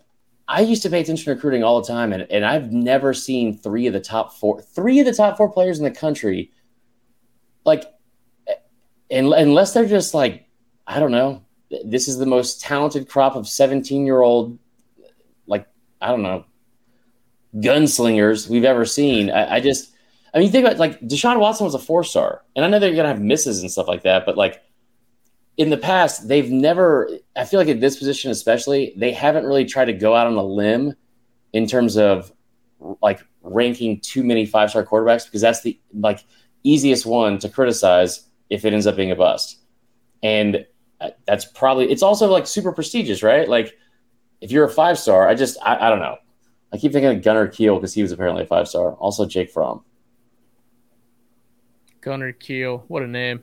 I used to pay attention to recruiting all the time, and, and I've never seen three of the top four three of the top four players in the country, like, and, unless they're just like I don't know, this is the most talented crop of seventeen year old, like I don't know, gunslingers we've ever seen. I, I just. I mean, think about like Deshaun Watson was a four star, and I know they're gonna have misses and stuff like that, but like in the past, they've never. I feel like at this position, especially, they haven't really tried to go out on a limb in terms of like ranking too many five star quarterbacks because that's the like easiest one to criticize if it ends up being a bust, and that's probably it's also like super prestigious, right? Like if you're a five star, I just I, I don't know. I keep thinking of Gunner Kiel because he was apparently a five star. Also, Jake Fromm. Gunner Kiel, what a name.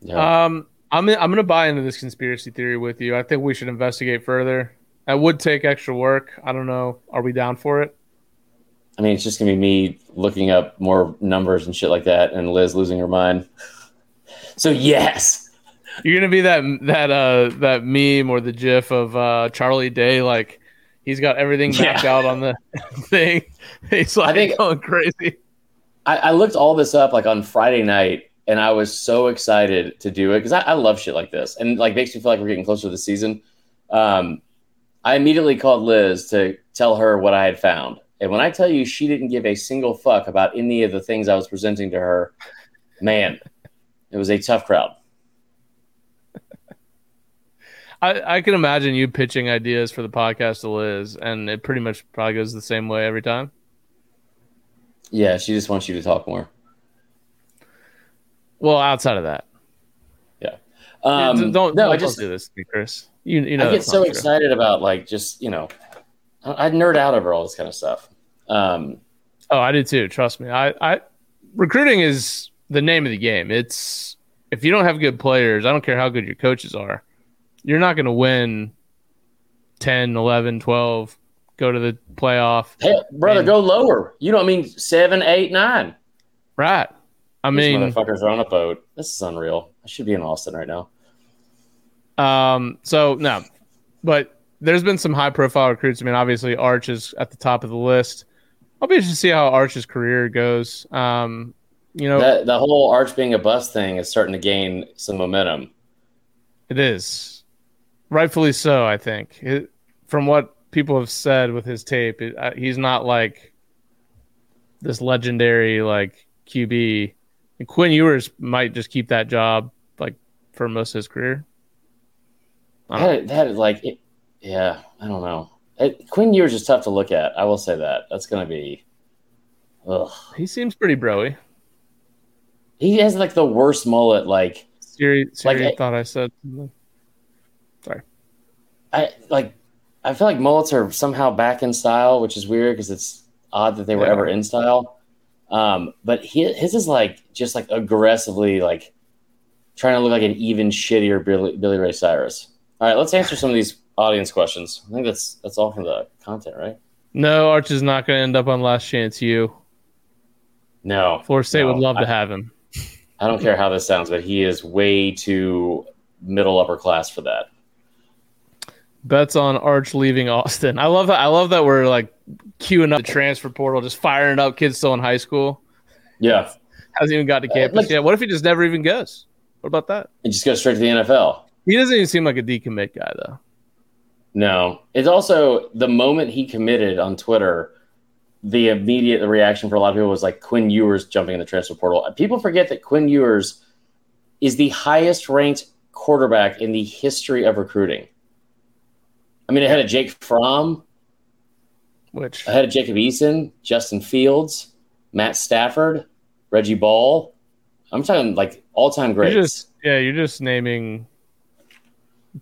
Yeah. Um, I'm I'm gonna buy into this conspiracy theory with you. I think we should investigate further. That would take extra work. I don't know. Are we down for it? I mean, it's just gonna be me looking up more numbers and shit like that, and Liz losing her mind. So yes, You're gonna be that that uh that meme or the GIF of uh Charlie Day like he's got everything mapped Yeah. out on the thing. He's like think- going crazy. I, I looked all this up like on Friday night, and I was so excited to do it because I, I love shit like this, and like makes me feel like we're getting closer to the season. Um, I immediately called Liz to tell her what I had found, and when I tell you she didn't give a single fuck about any of the things I was presenting to her, man, it was a tough crowd. I, I can imagine you pitching ideas for the podcast to Liz, and it pretty much probably goes the same way every time. Yeah, she just wants you to talk more. Well, outside of that, yeah. Um, don't don't, no, don't I just do this, Chris. You you know I get so true. excited about like just you know, I, I nerd out over all this kind of stuff. Um, Oh, I do too. Trust me. I, I recruiting is the name of the game. It's if you don't have good players, I don't care how good your coaches are, you're not going to win 10, 11, 12, go to the playoff. hey, brother, And- go lower. You know, what I mean, seven, eight, nine. Right. I These mean, motherfuckers are on a boat. This is unreal. I should be in Austin right now. um, so no, but there's been some high profile recruits. I mean, obviously Arch is at the top of the list. I'll be interested to see how Arch's career goes. Um, you know, That the whole arch being a bust thing is starting to gain some momentum. It is, rightfully so. I think it, from what people have said with his tape, it, uh, he's not like this legendary like QB. And Quinn Ewers might just keep that job like for most of his career. That, that is like, it, yeah, I don't know. It, Quinn Ewers is tough to look at. I will say that. That's going to be. Ugh. He seems pretty broy. He has like the worst mullet. Like Siri, Siri Like, I- thought I said. something. I like. I feel like mullets are somehow back in style, which is weird because it's odd that they were Yeah. ever in style. Um, but he, his is like just like aggressively like trying to look like an even shittier Billy, Billy Ray Cyrus. All right, let's answer some of these audience questions. I think that's that's all for the content, right? No, Arch is not going to end up on Last Chance U. No, Florida State No, would love I- to have him. I don't care how this sounds, but he is way too middle upper class for that. Bets on Arch leaving Austin. I love that. I love that we're like queuing up the transfer portal, just firing up. Kids still in high school, Yeah, hasn't even got to uh, campus like- yet. What if he just never even goes? What about that? and just goes straight to the NFL. He doesn't even seem like a decommit guy though. No, it's also the moment he committed on Twitter. The immediate reaction for a lot of people was like Quinn Ewers jumping in the transfer portal. People forget that Quinn Ewers is the highest ranked quarterback in the history of recruiting. I mean, ahead of Jake Fromm, Which ahead of Jacob Eason, Justin Fields, Matt Stafford, Reggie Ball. I'm talking like all time greats. You're just yeah, you're just naming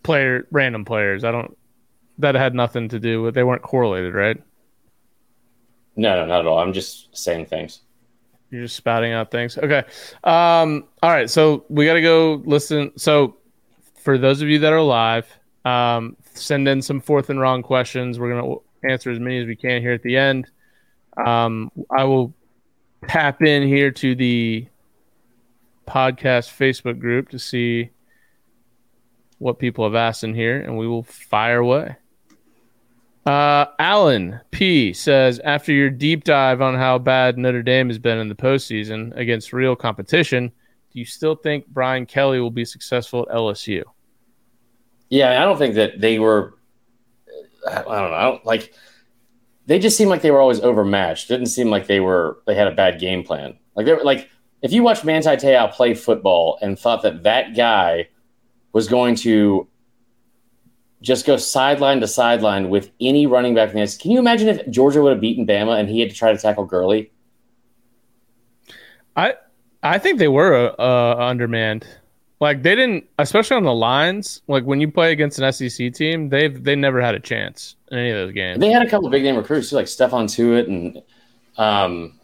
player random players. I don't that had nothing to do with they weren't correlated, right? no, no, not at all. I'm just saying things. You're just spouting out things. Okay. Um, all right. So we got to go listen. So for those of you that are live, um, send in some fourth and wrong questions. We're going to answer as many as we can here at the end. Um, I will tap in here to the podcast Facebook group to see what people have asked in here, and we will fire away. Uh, Alan P says after your deep dive on how bad Notre Dame has been in the postseason against real competition, do you still think Brian Kelly will be successful at LSU? Yeah, I don't think that they were. I don't know. I don't like. They just seemed like they were always overmatched. Didn't seem like they were. They had a bad game plan. Like they were like if you watched Manti Te'o play football and thought that that guy was going to just go sideline to sideline with any running back in the Can you imagine if Georgia would have beaten Bama and he had to try to tackle Gurley? I I think they were uh, undermanned. Like they didn't, especially on the lines. Like when you play against an SEC team, they've they never had a chance in any of those games. They had a couple big name recruits too, like Stephon Tuitt and um,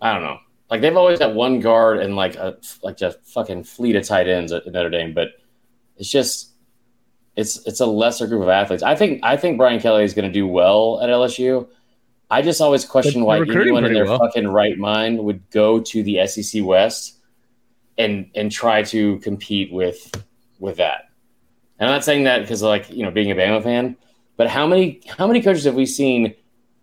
I don't know. Like they've always got one guard and like a like just fucking fleet of tight ends at Notre Dame, but it's just it's it's a lesser group of athletes. I think I think Brian Kelly is going to do well at LSU. I just always question why anyone in their well. fucking right mind would go to the SEC West and and try to compete with with that. And I'm not saying that because like you know being a Bama fan, but how many how many coaches have we seen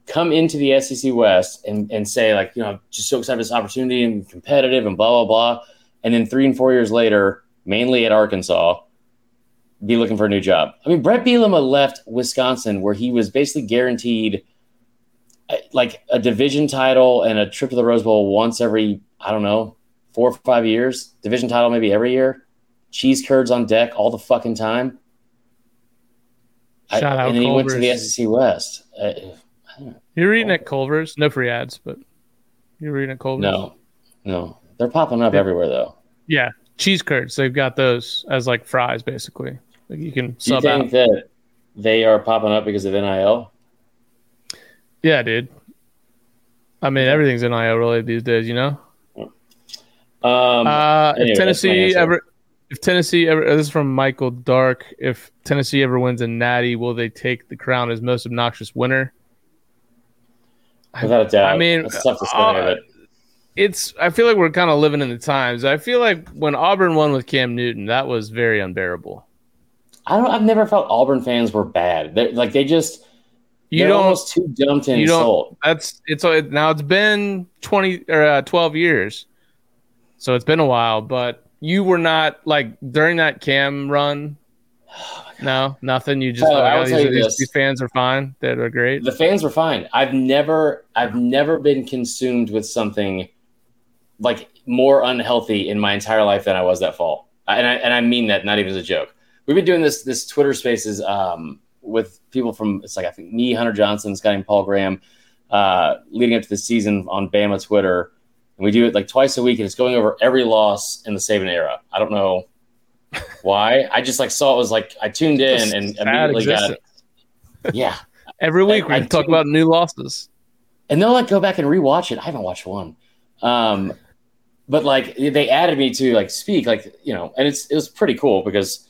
come into the SEC West and and say like you know just so excited this opportunity and competitive and blah blah blah, and then three and four years later, mainly at Arkansas, be looking for a new job. I mean, Bret Bielema left Wisconsin where he was basically guaranteed uh, like a division title and a trip to the Rose Bowl once every I don't know four or five years. Division title maybe every year. Cheese curds on deck all the fucking time. Shout I, out and then he went to the SEC West. Uh, you're reading at Culver's. No free ads, but you're reading at Culver's. No, no, they're popping up yeah. everywhere though. Yeah, cheese curds. They've got those as like fries, basically. Like you can sub you think out. that they are popping up because of NIL? Yeah, dude. I mean, everything's NIL related these days, you know. Um, uh, anyway, if Tennessee ever, if Tennessee ever, this is from Michael Dark. If Tennessee ever wins a Natty, will they take the crown as most obnoxious winner? Without a doubt. I mean, uh, it's. I feel like we're kind of living in the times. I feel like when Auburn won with Cam Newton, that was very unbearable. I don't. I've never felt Auburn fans were bad. They're, like they just. You don't almost too dumb to insult. That's it's now. It's been twenty or uh, twelve years, so it's been a while. But you were not like during that Cam run. No, nothing. You just oh, I will these, tell you these, these fans are fine. They're great. The fans were fine. I've never, I've never been consumed with something like more unhealthy in my entire life than I was that fall. And I and I mean that not even as a joke. We've been doing this this Twitter Spaces um, with people from it's like I think me, Hunter Johnson, this guy named Paul Graham, uh, leading up to the season on Bama Twitter, and we do it like twice a week, and it's going over every loss in the Saban era. I don't know why. I just like saw it was like I tuned in and immediately existence. got yeah. Every week we talk about new losses, and they'll like go back and rewatch it. I haven't watched one, um, but like they added me to like speak like you know, and it's it was pretty cool because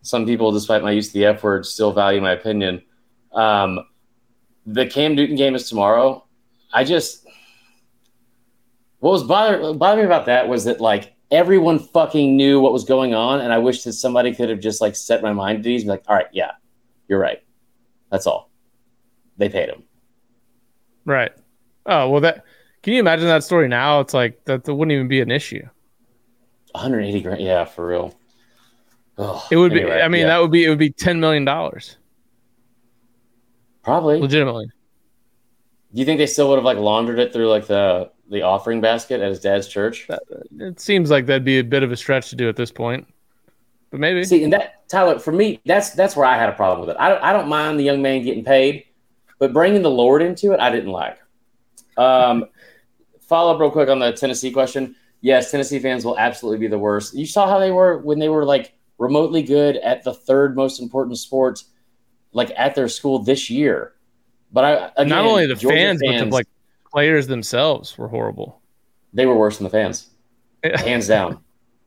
some people, despite my use of the F word, still value my opinion. Um, the Cam Newton game is tomorrow. I just what was bothering bothering me about that was that like everyone fucking knew what was going on, and I wish that somebody could have just like set my mind at ease, and be like, all right, yeah, you're right. That's all. They paid him. Right. Oh well, that can you imagine that story now? It's like that, that wouldn't even be an issue. 180 grand, yeah, for real. Oh, it would anyway, be. I mean, yeah. that would be. It would be 10 million dollars. Probably, legitimately. Do you think they still would have like laundered it through like the the offering basket at his dad's church? It seems like that'd be a bit of a stretch to do at this point, but maybe. See, and that Tyler, for me, that's that's where I had a problem with it. I don't, I don't mind the young man getting paid, but bringing the Lord into it, I didn't like. Um, follow up real quick on the Tennessee question. yes, Tennessee fans will absolutely be the worst. You saw how they were when they were like remotely good at the third most important sport, like at their school this year. But I again, Not only the Georgia fans, but the like players themselves were horrible. they were worse than the fans, hands down.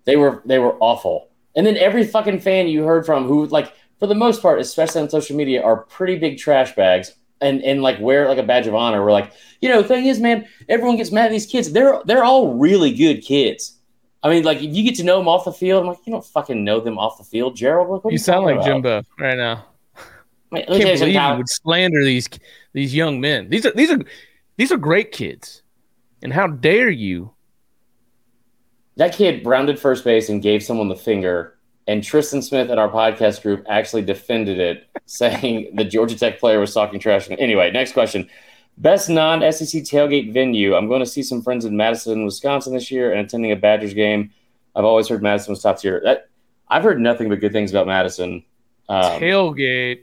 They were they were awful. And then every fucking fan you heard from who like for the most part, especially on social media, are pretty big trash bags and and like wear like a badge of honor. We're like, you know, the thing is, man, everyone gets mad at these kids. They're they're all really good kids. I mean, like if you get to know them off the field, I'm like, you don't fucking know them off the field, Gerald. Like, are You sound like about? Jimbo right now. I you can't believe you would slander these these young men. These are these are these are great kids. And how dare you? That kid rounded first base and gave someone the finger, and Tristan Smith in our podcast group actually defended it, saying the Georgia Tech player was talking trash. Anyway, next question. Best non SEC tailgate venue. I'm going to see some friends in Madison, Wisconsin this year and attending a Badgers game. I've always heard Madison was top tier. That, I've heard nothing but good things about Madison. Um, tailgate.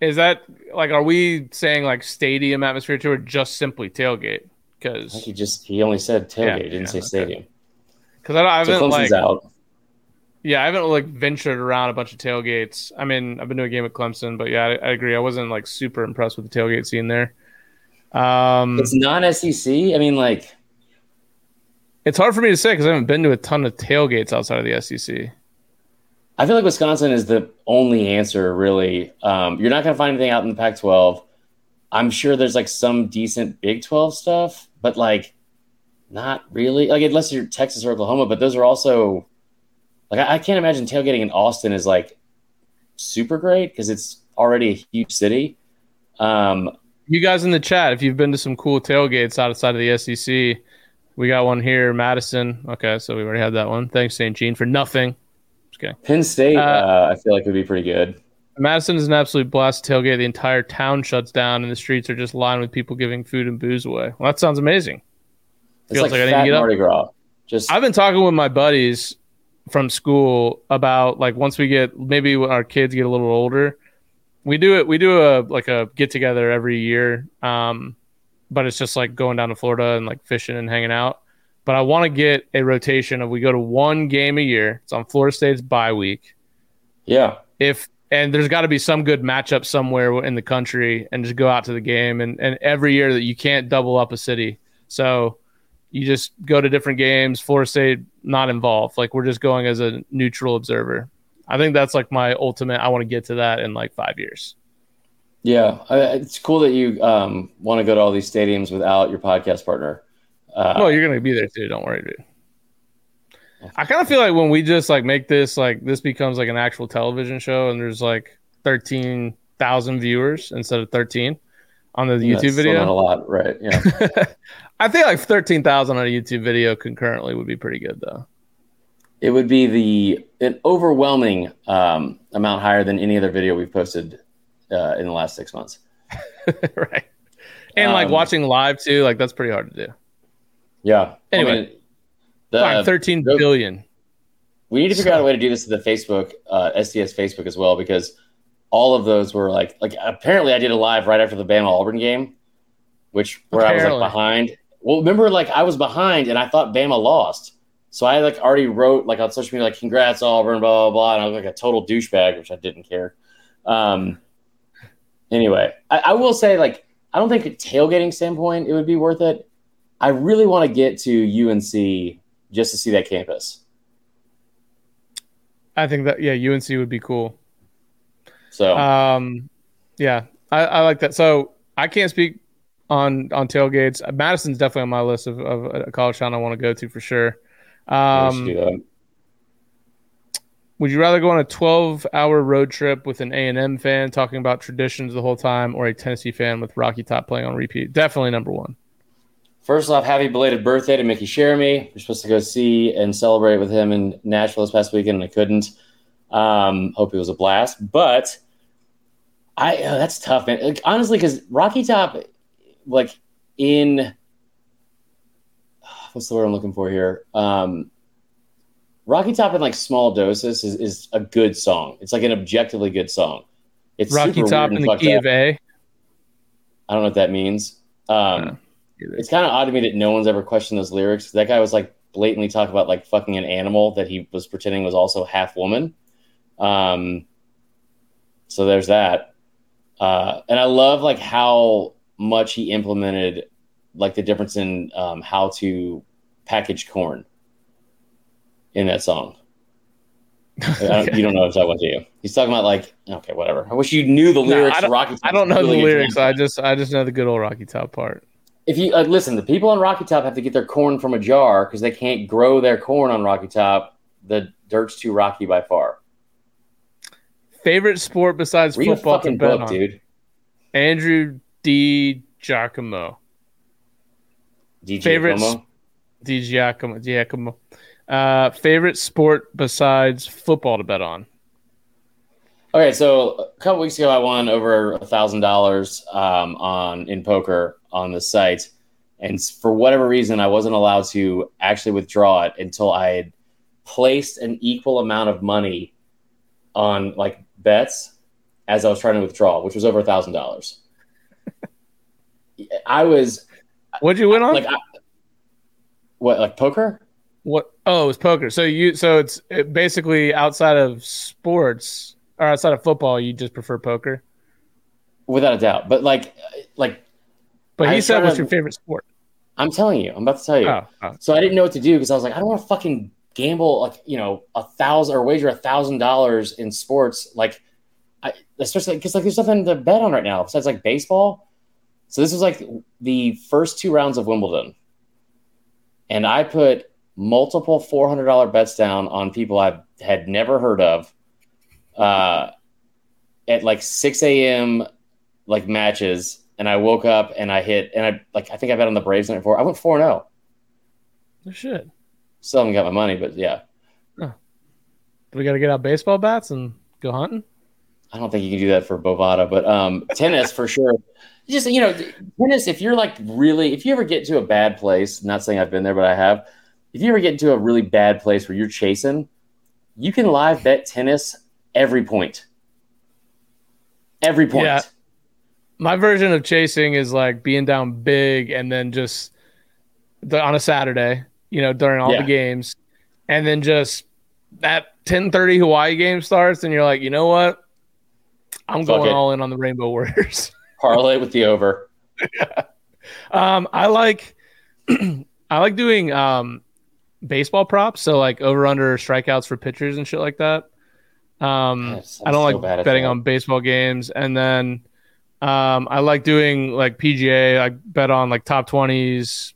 Is that like are we saying like stadium atmosphere too or just simply tailgate? Because he just he only said tailgate, Yeah, he didn't yeah, say okay. stadium. because I, I haven't Clemson's like out. yeah I haven't like ventured around a bunch of tailgates. I mean I've been to a game at Clemson, but yeah I, I agree I wasn't like super impressed with the tailgate scene there. Um, It's non SEC. I mean, like it's hard for me to say because I haven't been to a ton of tailgates outside of the SEC. I feel like Wisconsin is the only answer, really. Um, you're not going to find anything out in the Pac 12. I'm sure there's like some decent Big 12 stuff, but like not really. Like, unless you're Texas or Oklahoma, but those are also like I, I can't imagine tailgating in Austin is like super great because it's already a huge city. Um, You guys in the chat, if you've been to some cool tailgates outside of the SEC, we got one here, Madison. Okay, so we already had that one. Thanks, St. Jean, for nothing. Just kidding. Penn State, Uh, uh, I feel like it would be pretty good. Madison is an absolute blast to tailgate. The entire town shuts down, and the streets are just lined with people giving food and booze away. Well, that sounds amazing. It's feels like, like I need to fat get up. Mardi Gras. Just I've been talking with my buddies from school about like once we get maybe when our kids get a little older, we do it. We do a like a get together every year, um, but it's just like going down to Florida and like fishing and hanging out. But I want to get a rotation of we go to one game a year. It's on Florida State's bye week. yeah. If and there's got to be some good matchup somewhere in the country, and just go out to the game. And and every year that you can't double up a city, so you just go to different games. Florida State not involved. Like we're just going as a neutral observer. I think that's like my ultimate. I want to get to that in like five years. Yeah, it's cool that you um, want to go to all these stadiums without your podcast partner. Uh, no, you're gonna be there too. Don't worry, dude. I kind of feel like when we just like make this like this becomes like an actual television show, and there's like thirteen thousand viewers instead of thirteen on the that's YouTube still Not a lot, right? Yeah, I think like thirteen thousand on a YouTube video concurrently would be pretty good though. it would be the an overwhelming um, amount higher than any other video we've posted uh, in the last six months. right. And like Um, watching live too, like that's pretty hard to do. Yeah. Anyway. I mean, the, Fine, thirteen the- billion. we need to figure out a way to do this to the Facebook, uh, SDS Facebook as well, because all of those were like, like apparently I did a live right after the Bama Auburn game, which where I was like behind. Well, remember, like I was behind and I thought Bama lost. So I like already wrote like on social media, like congrats Auburn, blah, blah, blah. And I was like a total douchebag, which I didn't care. Um, anyway, I, I will say, like, I don't think a tailgating standpoint, it would be worth it. I really want to get to UNC just to see that campus. I think that yeah, UNC would be cool. So Um, yeah, I, I like that. So I can't speak on on tailgates. Madison's definitely on my list of, of a college town I want to go to for sure. Um, would you rather go on a 12 hour road trip with an A&M fan talking about traditions the whole time or a Tennessee fan with Rocky Top playing on repeat? Definitely number one. First off, happy belated birthday to Mickey Jeremy. We're supposed to go see and celebrate with him in Nashville this past weekend, and I couldn't. Um, hope it was a blast, but I uh, that's tough, man. Like, honestly, because Rocky Top, like in what's the word I'm looking for here? Um, Rocky Top in like small doses is, is a good song. It's like an objectively good song. It's Rocky Top in the key of A. I don't know what that means. Um. It's kind of odd to me that no one's ever questioned those lyrics. That guy was like blatantly talking about like fucking an animal that he was pretending was also half woman. Um, so there's that. Uh, and I love like how much he implemented like the difference in um, how to package corn in that song. I don't- You don't know what I'm talking about, do you? He's talking about like okay, whatever. I wish you knew the No, lyrics. I to Rocky. I don't know really the lyrics. I just I just know the good old Rocky Top part. If you uh, listen, the people on Rocky Top have to get their corn from a jar because they can't grow their corn on Rocky Top. The dirt's too rocky by far. Favorite sport besides Read football to fucking bet book, on? dude. Andrew D. Giacomo. DJ Giacomo. Como. D. Giacomo. Giacomo. Uh, favorite sport besides football to bet on? Okay, so a couple weeks ago, I won over a thousand dollars um, on in poker on the site, and for whatever reason, I wasn't allowed to actually withdraw it until I had placed an equal amount of money on like bets as I was trying to withdraw, which was over a thousand dollars. I was What'd you win on? like, I, what like poker? what? Oh, it was poker. So you so it's it basically outside of sports or outside of football, you just prefer poker. Without a doubt, but like, like But he was said, "What's your favorite sport?" I'm telling you, I'm about to tell you. Oh, oh. So I didn't know what to do because I was like, I don't want to fucking gamble like you know a thousand or wager a thousand dollars in sports like, I especially because like there's nothing to bet on right now besides like baseball. So this was like the first two rounds of Wimbledon, and I put multiple four hundred dollar bets down on people I had never heard of, uh, at like six a.m. like matches, and I woke up and I hit and I like I think I bet on the Braves the night before. I went four zero. Oh, shit. Still haven't got my money, but yeah, We got to get out baseball bats and go hunting. I don't think you can do that for Bovada, but um, tennis for sure. Just you know, tennis. If you're like really, if you ever get to a bad place, not saying I've been there, but I have. If you ever get into a really bad place where you're chasing, you can live bet tennis every point. Every point. Yeah. My version of chasing is like being down big and then just the, on a Saturday, you know, during all Yeah. the games, and then just that 10:30 Hawaii game starts, and you're like, you know what? I'm Fuck going it. all in on the Rainbow Warriors. Parlay with the over. um, I like I like doing um baseball props, so like over under strikeouts for pitchers and shit like that. Um, I don't so like betting that. on baseball games, and then um, I like doing like PGA. I bet on like top twenties,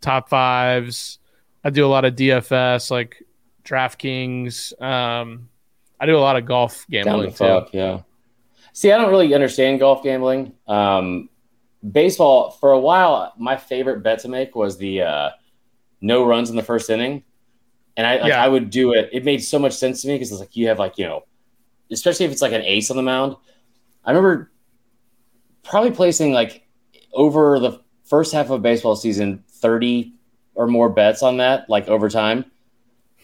top fives. I do a lot of DFS, like DraftKings. Um, I do a lot of golf gambling too. fuck, yeah. See, I don't really understand golf gambling. Um, baseball, for a while, my favorite bet to make was the uh, no runs in the first inning. And I, like, Yeah. I would do it. It made so much sense to me because it's like you have like, you know, especially if it's like an ace on the mound. I remember probably placing like over the first half of baseball season 30 or more bets on that, like over time.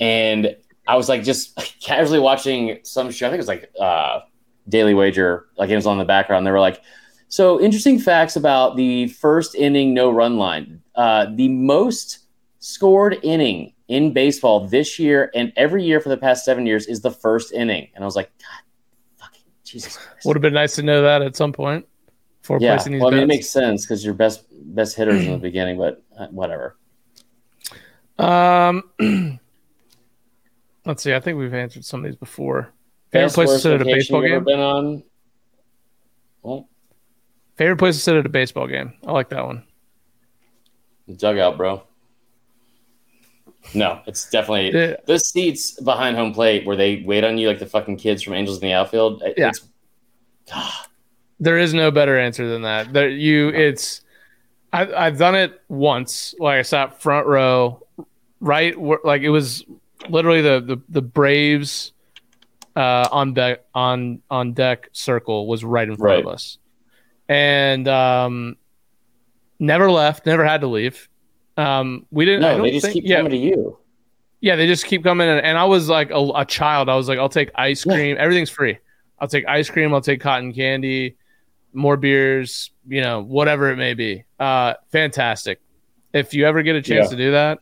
And I was like just casually watching some show. I think it was like uh, Daily Wager, like it was on the background. They were like, so interesting facts about the first inning no run line. Uh, the most scored inning in baseball this year and every year for the past seven years is the first inning. And I was like, God, fucking Jesus Christ. Would have been nice to know that at some point yeah, placing these well, I mean, it makes sense because your best best hitters in the beginning, but uh, whatever. Um, let's see. I think we've answered some of these before. Favorite place to sit at a baseball game. Been on? Well, Favorite place to sit at a baseball game. I like that one. the dugout, bro. No, it's definitely Yeah. the seats behind home plate where they wait on you like the fucking kids from Angels in the Outfield. Yeah. It's God, There is no better answer than that. There, you, it's. I, I've done it once. Like I sat front row, right, where, like it was literally the the, the Braves uh, on deck on on deck circle was right in front of us, and um, never left, never had to leave. Um, we didn't. I no, don't they just think, keep yeah, coming to you. Yeah, they just keep coming in. And I was like a, a child. I was like, I'll take ice Yeah. cream. Everything's free. I'll take ice cream. I'll take cotton candy. More beers, you know, whatever it may be. Uh, fantastic. If you ever get a chance Yeah. to do that,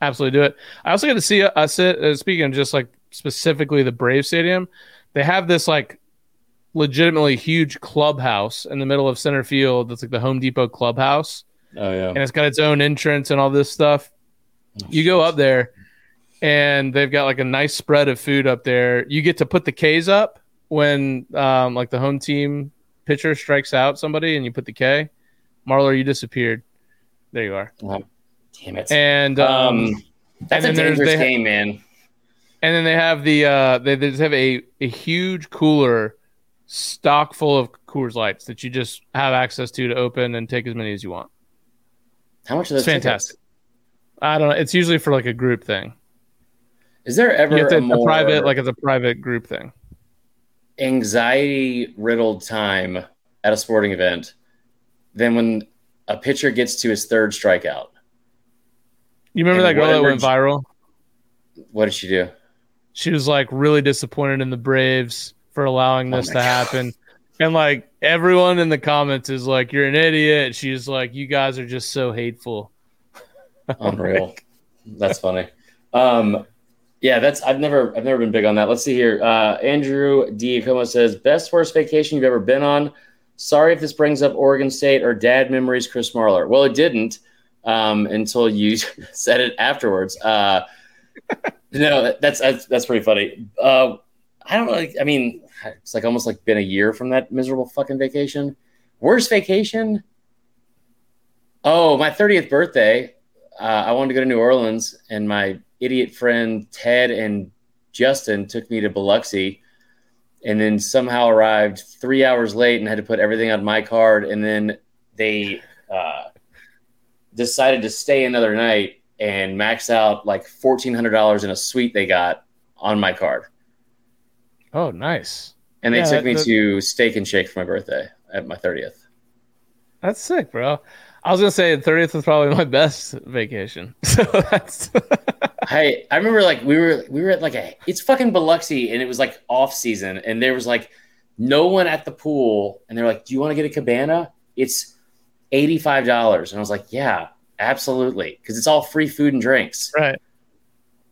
absolutely do it. I also get to see us sit. Uh, speaking of just like specifically the Brave Stadium, they have this like legitimately huge clubhouse in the middle of center field. That's like the Home Depot clubhouse, Oh yeah. and it's got its own entrance and all this stuff. You go up there, and they've got like a nice spread of food up there. You get to put the K's up when um, like the home team pitcher strikes out somebody, and you put the K. Marler, you disappeared. There you are. Damn it. And um, um, that's and a dangerous they ha- game, man. and then they have the uh, they, they just have a, a huge cooler stock full of Coors Lights that you just have access to to open and take as many as you want. How much are It's those tickets? fantastic. I don't know. It's usually for like a group thing. Is there ever have a a private like it's a private group thing. Anxiety riddled time at a sporting event than when a pitcher gets to his third strikeout? You remember And that girl that went viral? What did she do? She was like really disappointed in the Braves for allowing Oh this my to God. happen. And like everyone in the comments is like, "You're an idiot." She's like, "You guys are just so hateful." Unreal. That's funny. Um, yeah, that's I've never I've never been big on that. Let's see here. Uh, Andrew Diacomo says best worst vacation you've ever been on. Sorry if this brings up Oregon State or dad memories, Chris Marler. Well, it didn't um, until you said it afterwards. Uh, no, that's, that's that's pretty funny. Uh, I don't know. I mean, it's like almost like been a year from that miserable fucking vacation. Worst vacation? Oh, my 30th birthday. Uh, I wanted to go to New Orleans, and my idiot friend Ted and Justin took me to Biloxi, and then somehow arrived three hours late and had to put everything on my card. And then they uh, decided to stay another night and max out like fourteen hundred dollars in a suite they got on my card. Oh, nice. And they Yeah, took me that- to Steak and Shake for my birthday at my thirtieth. That's sick, bro. I was gonna say the 30th was probably my best vacation. So that's Hey, I remember like we were we were at like a it's fucking Biloxi and it was like off season and there was like no one at the pool and they're like, "Do you want to get a cabana? It's eighty five dollars." And I was like, "Yeah, absolutely," because it's all free food and drinks. right.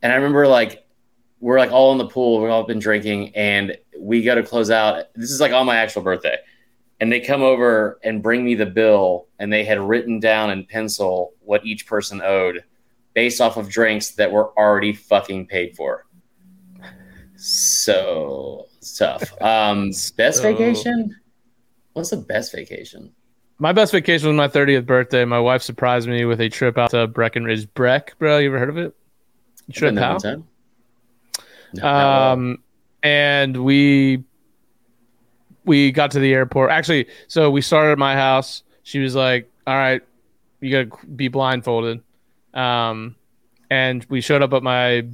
And I remember like we're like all in the pool, we've all been drinking, and we go to close out. This is like on my actual birthday. And they come over and bring me the bill, and they had written down in pencil what each person owed based off of drinks that were already fucking paid for. So tough. Um, best So- vacation? What's the best vacation? My best vacation was my 30th birthday. My wife surprised me with a trip out to Breckenridge. Breck, bro, you ever heard of it? Trip been there how? one time. No. Um, and we we got to the airport. Actually, so we started at my house. She was like, "All right, you gotta be blindfolded." Um, and we showed up at my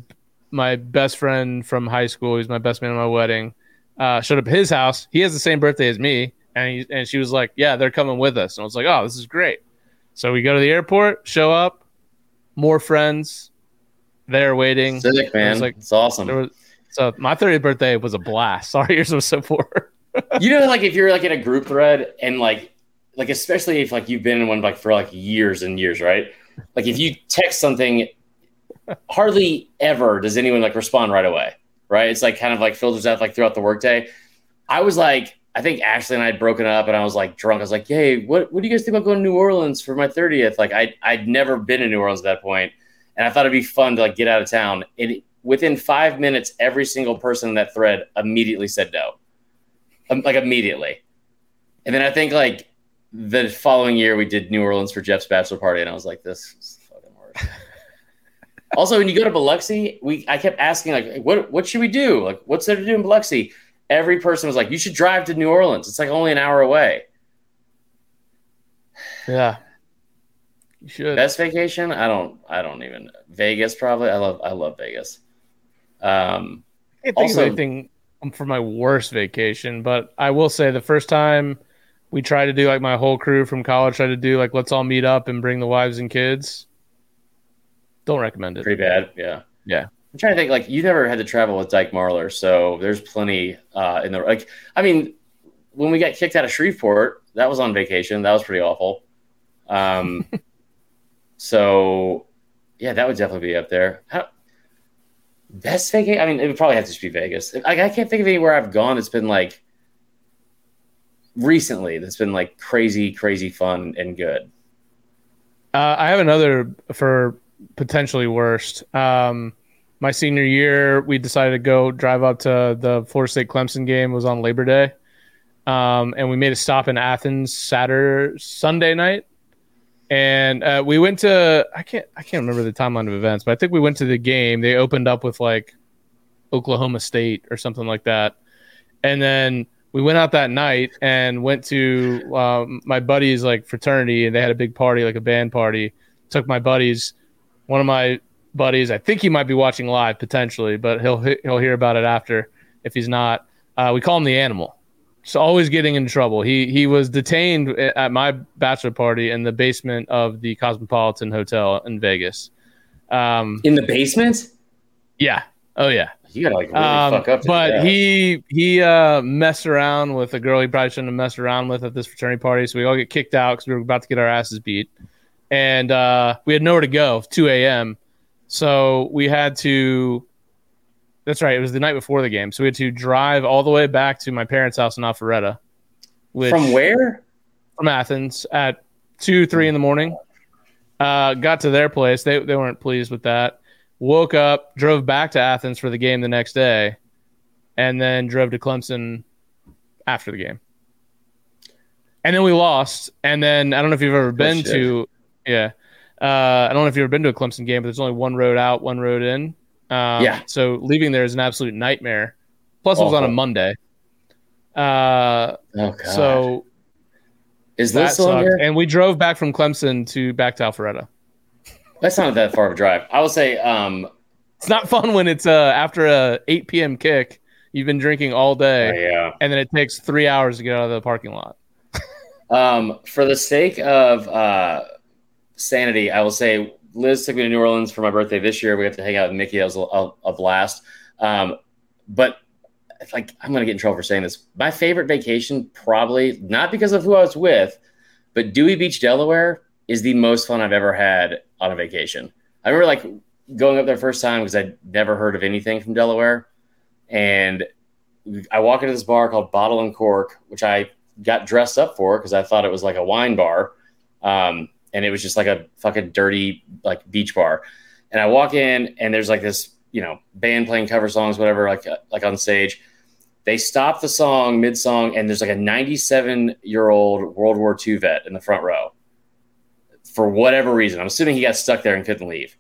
my best friend from high school. He's my best man at my wedding. Uh, showed up at his house. He has the same birthday as me, and he and she was like, "Yeah, they're coming with us." And I was like, "Oh, this is great." So we go to the airport, show up, more friends there waiting. Sick, man. like- it's awesome. Was, so my 30th birthday was a blast. Sorry, yours was so poor. You know like if you're like in a group thread and like like especially if like you've been in one like for like years and years right? Like if you text something hardly ever does anyone like respond right away right? It's like kind of like filters out like throughout the workday. I was like i think ashley and i had broken up and i was like drunk. I was like hey what, what do you guys think about going to new orleans for my 30th like I, i'd never been in new orleans at that point and i thought it'd be fun to like get out of town. And within five minutes every single person in that thread immediately said no um, like immediately. And then I think like the following year we did New Orleans for Jeff's bachelor party, and I was like, this is fucking worse. also, when you go to Biloxi, we I kept asking like, what what should we do? Like, what's there to do in Biloxi? Every person was like, you should drive to New Orleans. It's like only an hour away. Yeah. You should. Best vacation? I don't I don't even Vegas probably. I love I love Vegas. Um, I can't think also- of for my worst vacation, but I will say the first time we tried to do like my whole crew from college tried to do like let's all meet up and bring the wives and kids. Don't recommend it. pretty bad. Yeah. Yeah. I'm trying to think like you never had to travel with Dyke Marler, so there's plenty uh, in the like. I mean, when we got kicked out of Shreveport, that was on vacation. That was pretty awful. Um, so yeah, that would definitely be up there. How, best vacation? I mean, it would probably have to just be Vegas. I, I can't think of anywhere I've gone that's been like recently that's been like crazy, crazy fun and good. Uh, I have another for potentially worst. Um, my senior year, we decided to go drive up to the Florida State Clemson game. It was on Labor Day, um, and we made a stop in Athens Saturday, Sunday night, and uh, we went to I can't I can't remember the timeline of events, but I think we went to the game. They opened up with like Oklahoma State or something like that, and then we went out that night and went to um, my buddy's like fraternity, and they had a big party, like a band party. Took my buddies, one of my buddies. I think he might be watching live potentially, but he'll he'll hear about it after if he's not. Uh, we call him the animal. He's always getting in trouble. He he was detained at my bachelor party in the basement of the Cosmopolitan Hotel in Vegas. Um, In the basement? yeah. Oh yeah. You gotta like really Um, fuck up. but he he uh, messed around with a girl he probably shouldn't have messed around with at this fraternity party. So we all get kicked out because we were about to get our asses beat, and uh, we had nowhere to go. 2 a.m. So we had to. That's right. It was the night before the game, so we had to drive all the way back to my parents' house in Alpharetta. Which, from where? From Athens at two, three in the morning. Uh, got to their place. They they weren't pleased with that. Woke up, drove back to Athens for the game the next day, and then drove to Clemson after the game. And then we lost. And then I don't know if you've ever been to, yeah. Uh, I don't know if you've ever been to a Clemson game, but there's only one road out, one road in. Um, Yeah. So leaving there is an absolute nightmare. Plus, it was on a Monday. Uh, Oh god. so is this sucked. And we drove back from Clemson to back to Alpharetta. That's not that far of a drive. I will say, um, It's not fun when it's uh, after a 8 p.m. kick. You've been drinking all day, yeah. and then it takes three hours to get out of the parking lot. Um, for the sake of uh, sanity, I will say Liz took me to New Orleans for my birthday this year. We got to hang out with Mickey. That was a, a, blast. Um, but like I'm gonna get in trouble for saying this. My favorite vacation, probably not because of who I was with, but Dewey Beach, Delaware, is the most fun I've ever had on a vacation. I remember like going up there first time because I'd never heard of anything from Delaware, and I walk into this bar called Bottle and Cork, which I got dressed up for because I thought it was like a wine bar. Um, and it was just like a fucking dirty like beach bar. And I walk in and there's like this, you know, band playing cover songs, whatever, like uh, like on stage. They stop the song mid song and there's like a 97 year old World War II vet in the front row. For whatever reason, I'm assuming he got stuck there and couldn't leave.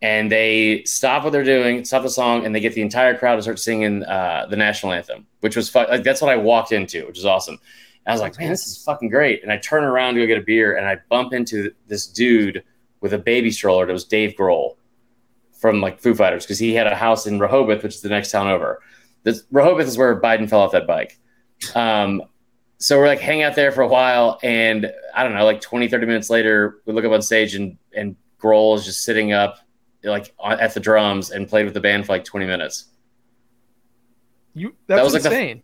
And they stop what they're doing, stop the song, and they get the entire crowd to start singing uh, the national anthem, which was fu- like that's what I walked into, which is awesome. I was like, man, this is fucking great. And I turn around to go get a beer, and I bump into this dude with a baby stroller. It was Dave Grohl from like Foo Fighters because he had a house in Rehoboth, which is the next town over. This Rehoboth is where Biden fell off that bike. Um, so we're like hang out there for a while, and I don't know, like 20, 30 minutes later, we look up on stage, and and Grohl is just sitting up like at the drums and played with the band for like 20 minutes. You That was like the- insane.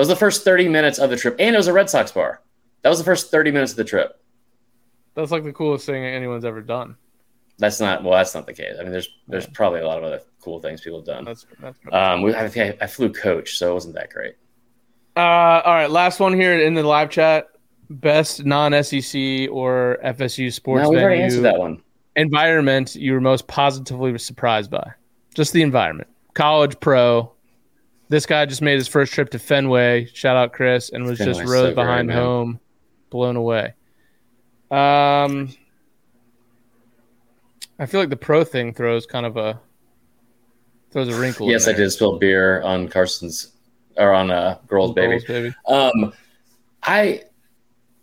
That was the first 30 minutes of the trip, and it was a Red Sox bar. That was the first 30 minutes of the trip. that's like the coolest thing anyone's ever done. That's not well. That's not the case. I mean, there's there's probably a lot of other cool things people have done. That's that's. Um, we, I, I, flew coach, so it wasn't that great. Uh, all right, last one here in the live chat. Best non-SEC or FSU sports No, venue answered that one. environment you were most positively surprised by. Just the environment. College pro. This guy just made his first trip to Fenway. Shout out Chris, and was just rows so great, behind man. home, blown away. Um, I feel like the pro thing throws kind of a throws a wrinkle. in Yes, I did spill beer on Carson's or on uh, girls' baby. Baby. Um, I,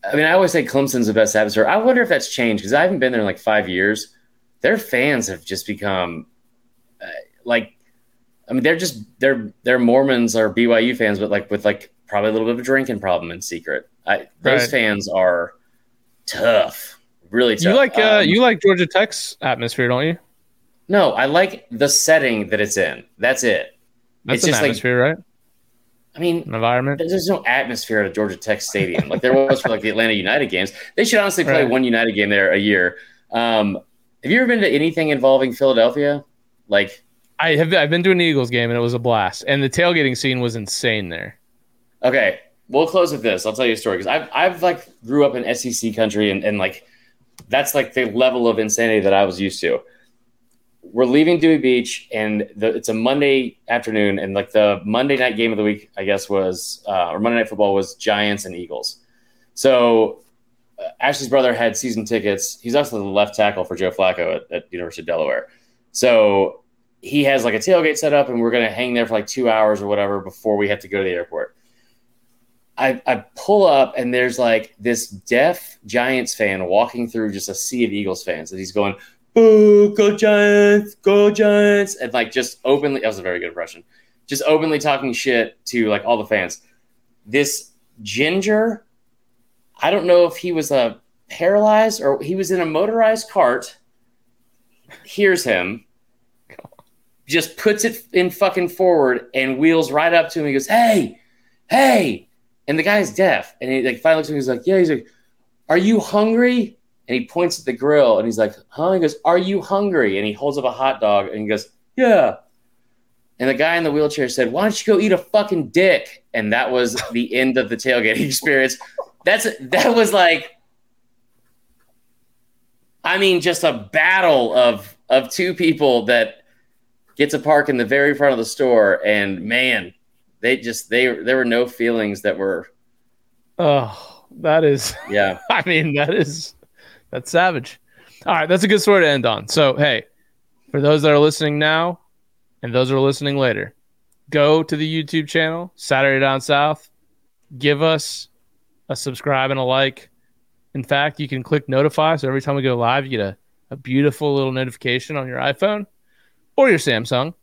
I mean, I always say Clemson's the best atmosphere. I wonder if that's changed because I haven't been there in like five years. Their fans have just become uh, like, I mean, they're just they're they're Mormons or BYU fans, but like with like probably a little bit of a drinking problem in secret. I, those Right. fans are tough, really tough. You like uh, Um, you like Georgia Tech's atmosphere, don't you? No, I like the setting that it's in. That's it. That's it's an just like atmosphere, right? I mean, environment. There's no atmosphere at a Georgia Tech stadium like there was for like the Atlanta United games. They should honestly play Right. one United game there a year. Um, have you ever been to anything involving Philadelphia? Like, I have I've been to an Eagles game and it was a blast, and the tailgating scene was insane there. okay, we'll close with this. I'll tell you a story because I've I've like grew up in SEC country and, and like that's like the level of insanity that I was used to. We're leaving Dewey Beach, and the, it's a Monday afternoon, and like the Monday night game of the week, I guess was uh, or Monday night football was Giants and Eagles. So uh, Ashley's brother had season tickets. He's also the left tackle for Joe Flacco at, at University of Delaware. So he has like a tailgate set up, and we're gonna hang there for like two hours or whatever before we have to go to the airport. I, I pull up and there's like this deaf Giants fan walking through just a sea of Eagles fans, and he's going, "Boo, go Giants, go Giants!" and like just openly. That was a very good impression. Just openly talking shit to like all the fans. This ginger, I don't know if he was a paralyzed or he was in a motorized cart. Hears him, just puts it in fucking forward and wheels right up to him. He goes, "Hey, hey!" And the guy's deaf, and he like finally looks at me. He's like, "Yeah." He's like, "Are you hungry?" And he points at the grill, and he's like, "Huh?" He goes, "Are you hungry?" And he holds up a hot dog, and he goes, "Yeah." And the guy in the wheelchair said, "Why don't you go eat a fucking dick?" And that was the end of the tailgating experience. That's that was like, I mean, just a battle of of two people that get to park in the very front of the store, and man, they just they there were no feelings that were Oh, that is. yeah I mean, that is that's savage. All right, that's a good story to end on. So, hey, for those that are listening now and those that are listening later, go to the YouTube channel Saturday Down South. Give us a subscribe and a like. In fact, you can click notify so every time we go live, you get a, a beautiful little notification on your iPhone or your Samsung.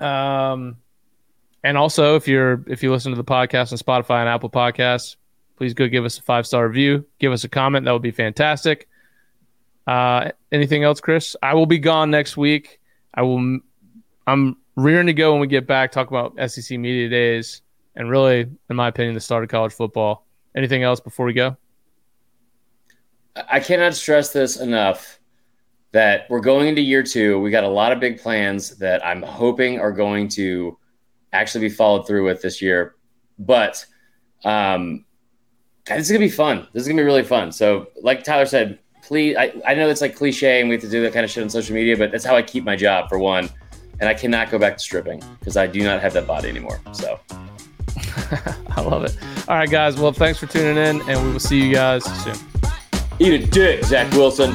Um, and also, if you're if you listen to the podcast on Spotify and Apple Podcasts, please go give us a five star review. Give us a comment. That would be fantastic. Uh, anything else, Chris? I will be gone next week. I will. I'm rearing to go when we get back. Talk about SEC media days and really, in my opinion, the start of college football. Anything else before we go? I cannot stress this enough that we're going into year two. We got a lot of big plans that I'm hoping are going to actually be followed through with this year. But um, this is gonna be fun. This is gonna be really fun. So, like Tyler said, please. I, I know it's like cliche and we have to do that kind of shit on social media, but that's how I keep my job for one. And I cannot go back to stripping because I do not have that body anymore. So, I love it. All right, guys. Well, thanks for tuning in, and we will see you guys soon. eat a dick, Zach Wilson.